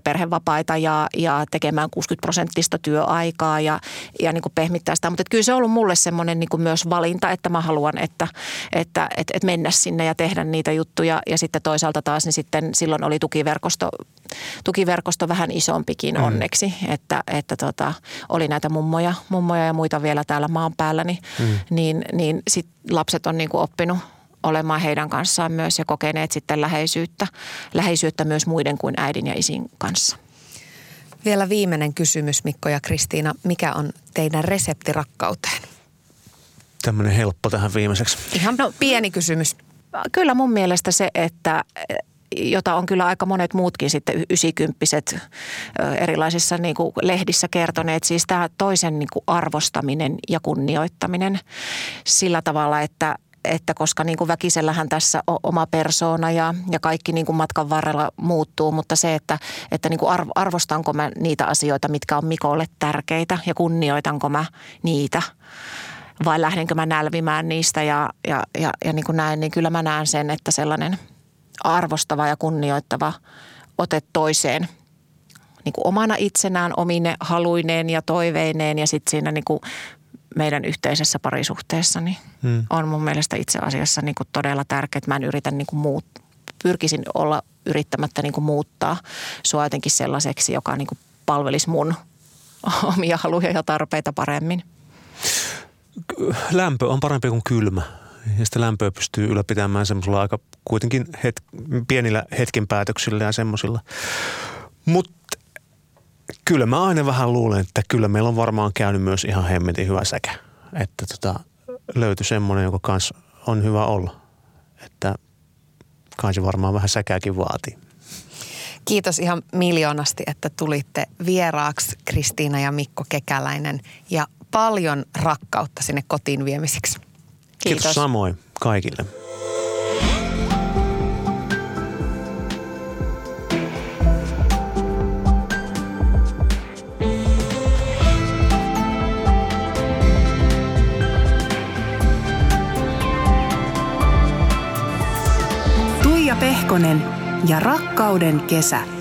perhevapaita ja, ja tekemään 60 prosenttista työaikaa ja, ja niin kuin pehmittää sitä. Mutta kyllä se on ollut mulle semmoinen niin kuin myös valinta, että mä haluan, että, että, että, että mennä sinne ja tehdä niitä juttuja. Ja sitten toisaalta taas niin sitten silloin oli tukiverkosto, tukiverkosto vähän isompikin mm. onneksi, että, että tota, oli näitä mummoja, mummoja ja muita vielä täällä maan päällä, niin, mm. niin, niin sit lapset on niin kuin oppinut – olemaan heidän kanssaan myös ja kokeneet sitten läheisyyttä, läheisyyttä myös muiden kuin äidin ja isin kanssa. Vielä viimeinen kysymys Mikko ja Kristiina. Mikä on teidän resepti rakkauteen? Tämmöinen helppo tähän viimeiseksi. Ihan no, pieni kysymys. Kyllä mun mielestä se, että jota on kyllä aika monet muutkin sitten ysikymppiset erilaisissa niin kuin lehdissä kertoneet. Siis tämä toisen niin kuin arvostaminen ja kunnioittaminen sillä tavalla, että että koska niin kuin väkisellähän tässä on oma persoona ja, ja kaikki niin kuin matkan varrella muuttuu, mutta se, että, että niin kuin arvostanko mä niitä asioita, mitkä on Mikolle tärkeitä ja kunnioitanko mä niitä? Vai lähdenkö mä nälvimään niistä ja, ja, ja, ja niin kuin näin, niin kyllä mä näen sen, että sellainen arvostava ja kunnioittava ote toiseen niin kuin omana itsenään, omine haluineen ja toiveineen ja sitten siinä niin kuin meidän yhteisessä parisuhteessa niin hmm. on mun mielestä itse asiassa niin kuin todella tärkeää. Mä en yritä niin kuin muut, pyrkisin olla yrittämättä niin kuin muuttaa sua jotenkin sellaiseksi, joka niin kuin palvelisi mun omia haluja ja tarpeita paremmin. Lämpö on parempi kuin kylmä. Ja sitä lämpöä pystyy ylläpitämään semmoisella aika kuitenkin het, pienillä hetken päätöksillä ja semmoisilla. Mutta kyllä mä aina vähän luulen, että kyllä meillä on varmaan käynyt myös ihan hemmetin hyvä säkä. Että tota, löytyi semmoinen, joka kanssa on hyvä olla. Että kansi varmaan vähän säkääkin vaatii. Kiitos ihan miljoonasti, että tulitte vieraaksi Kristiina ja Mikko Kekäläinen ja paljon rakkautta sinne kotiin viemisiksi. Kiitos, Kiitos samoin kaikille. Pehkonen ja Rakkauden kesä.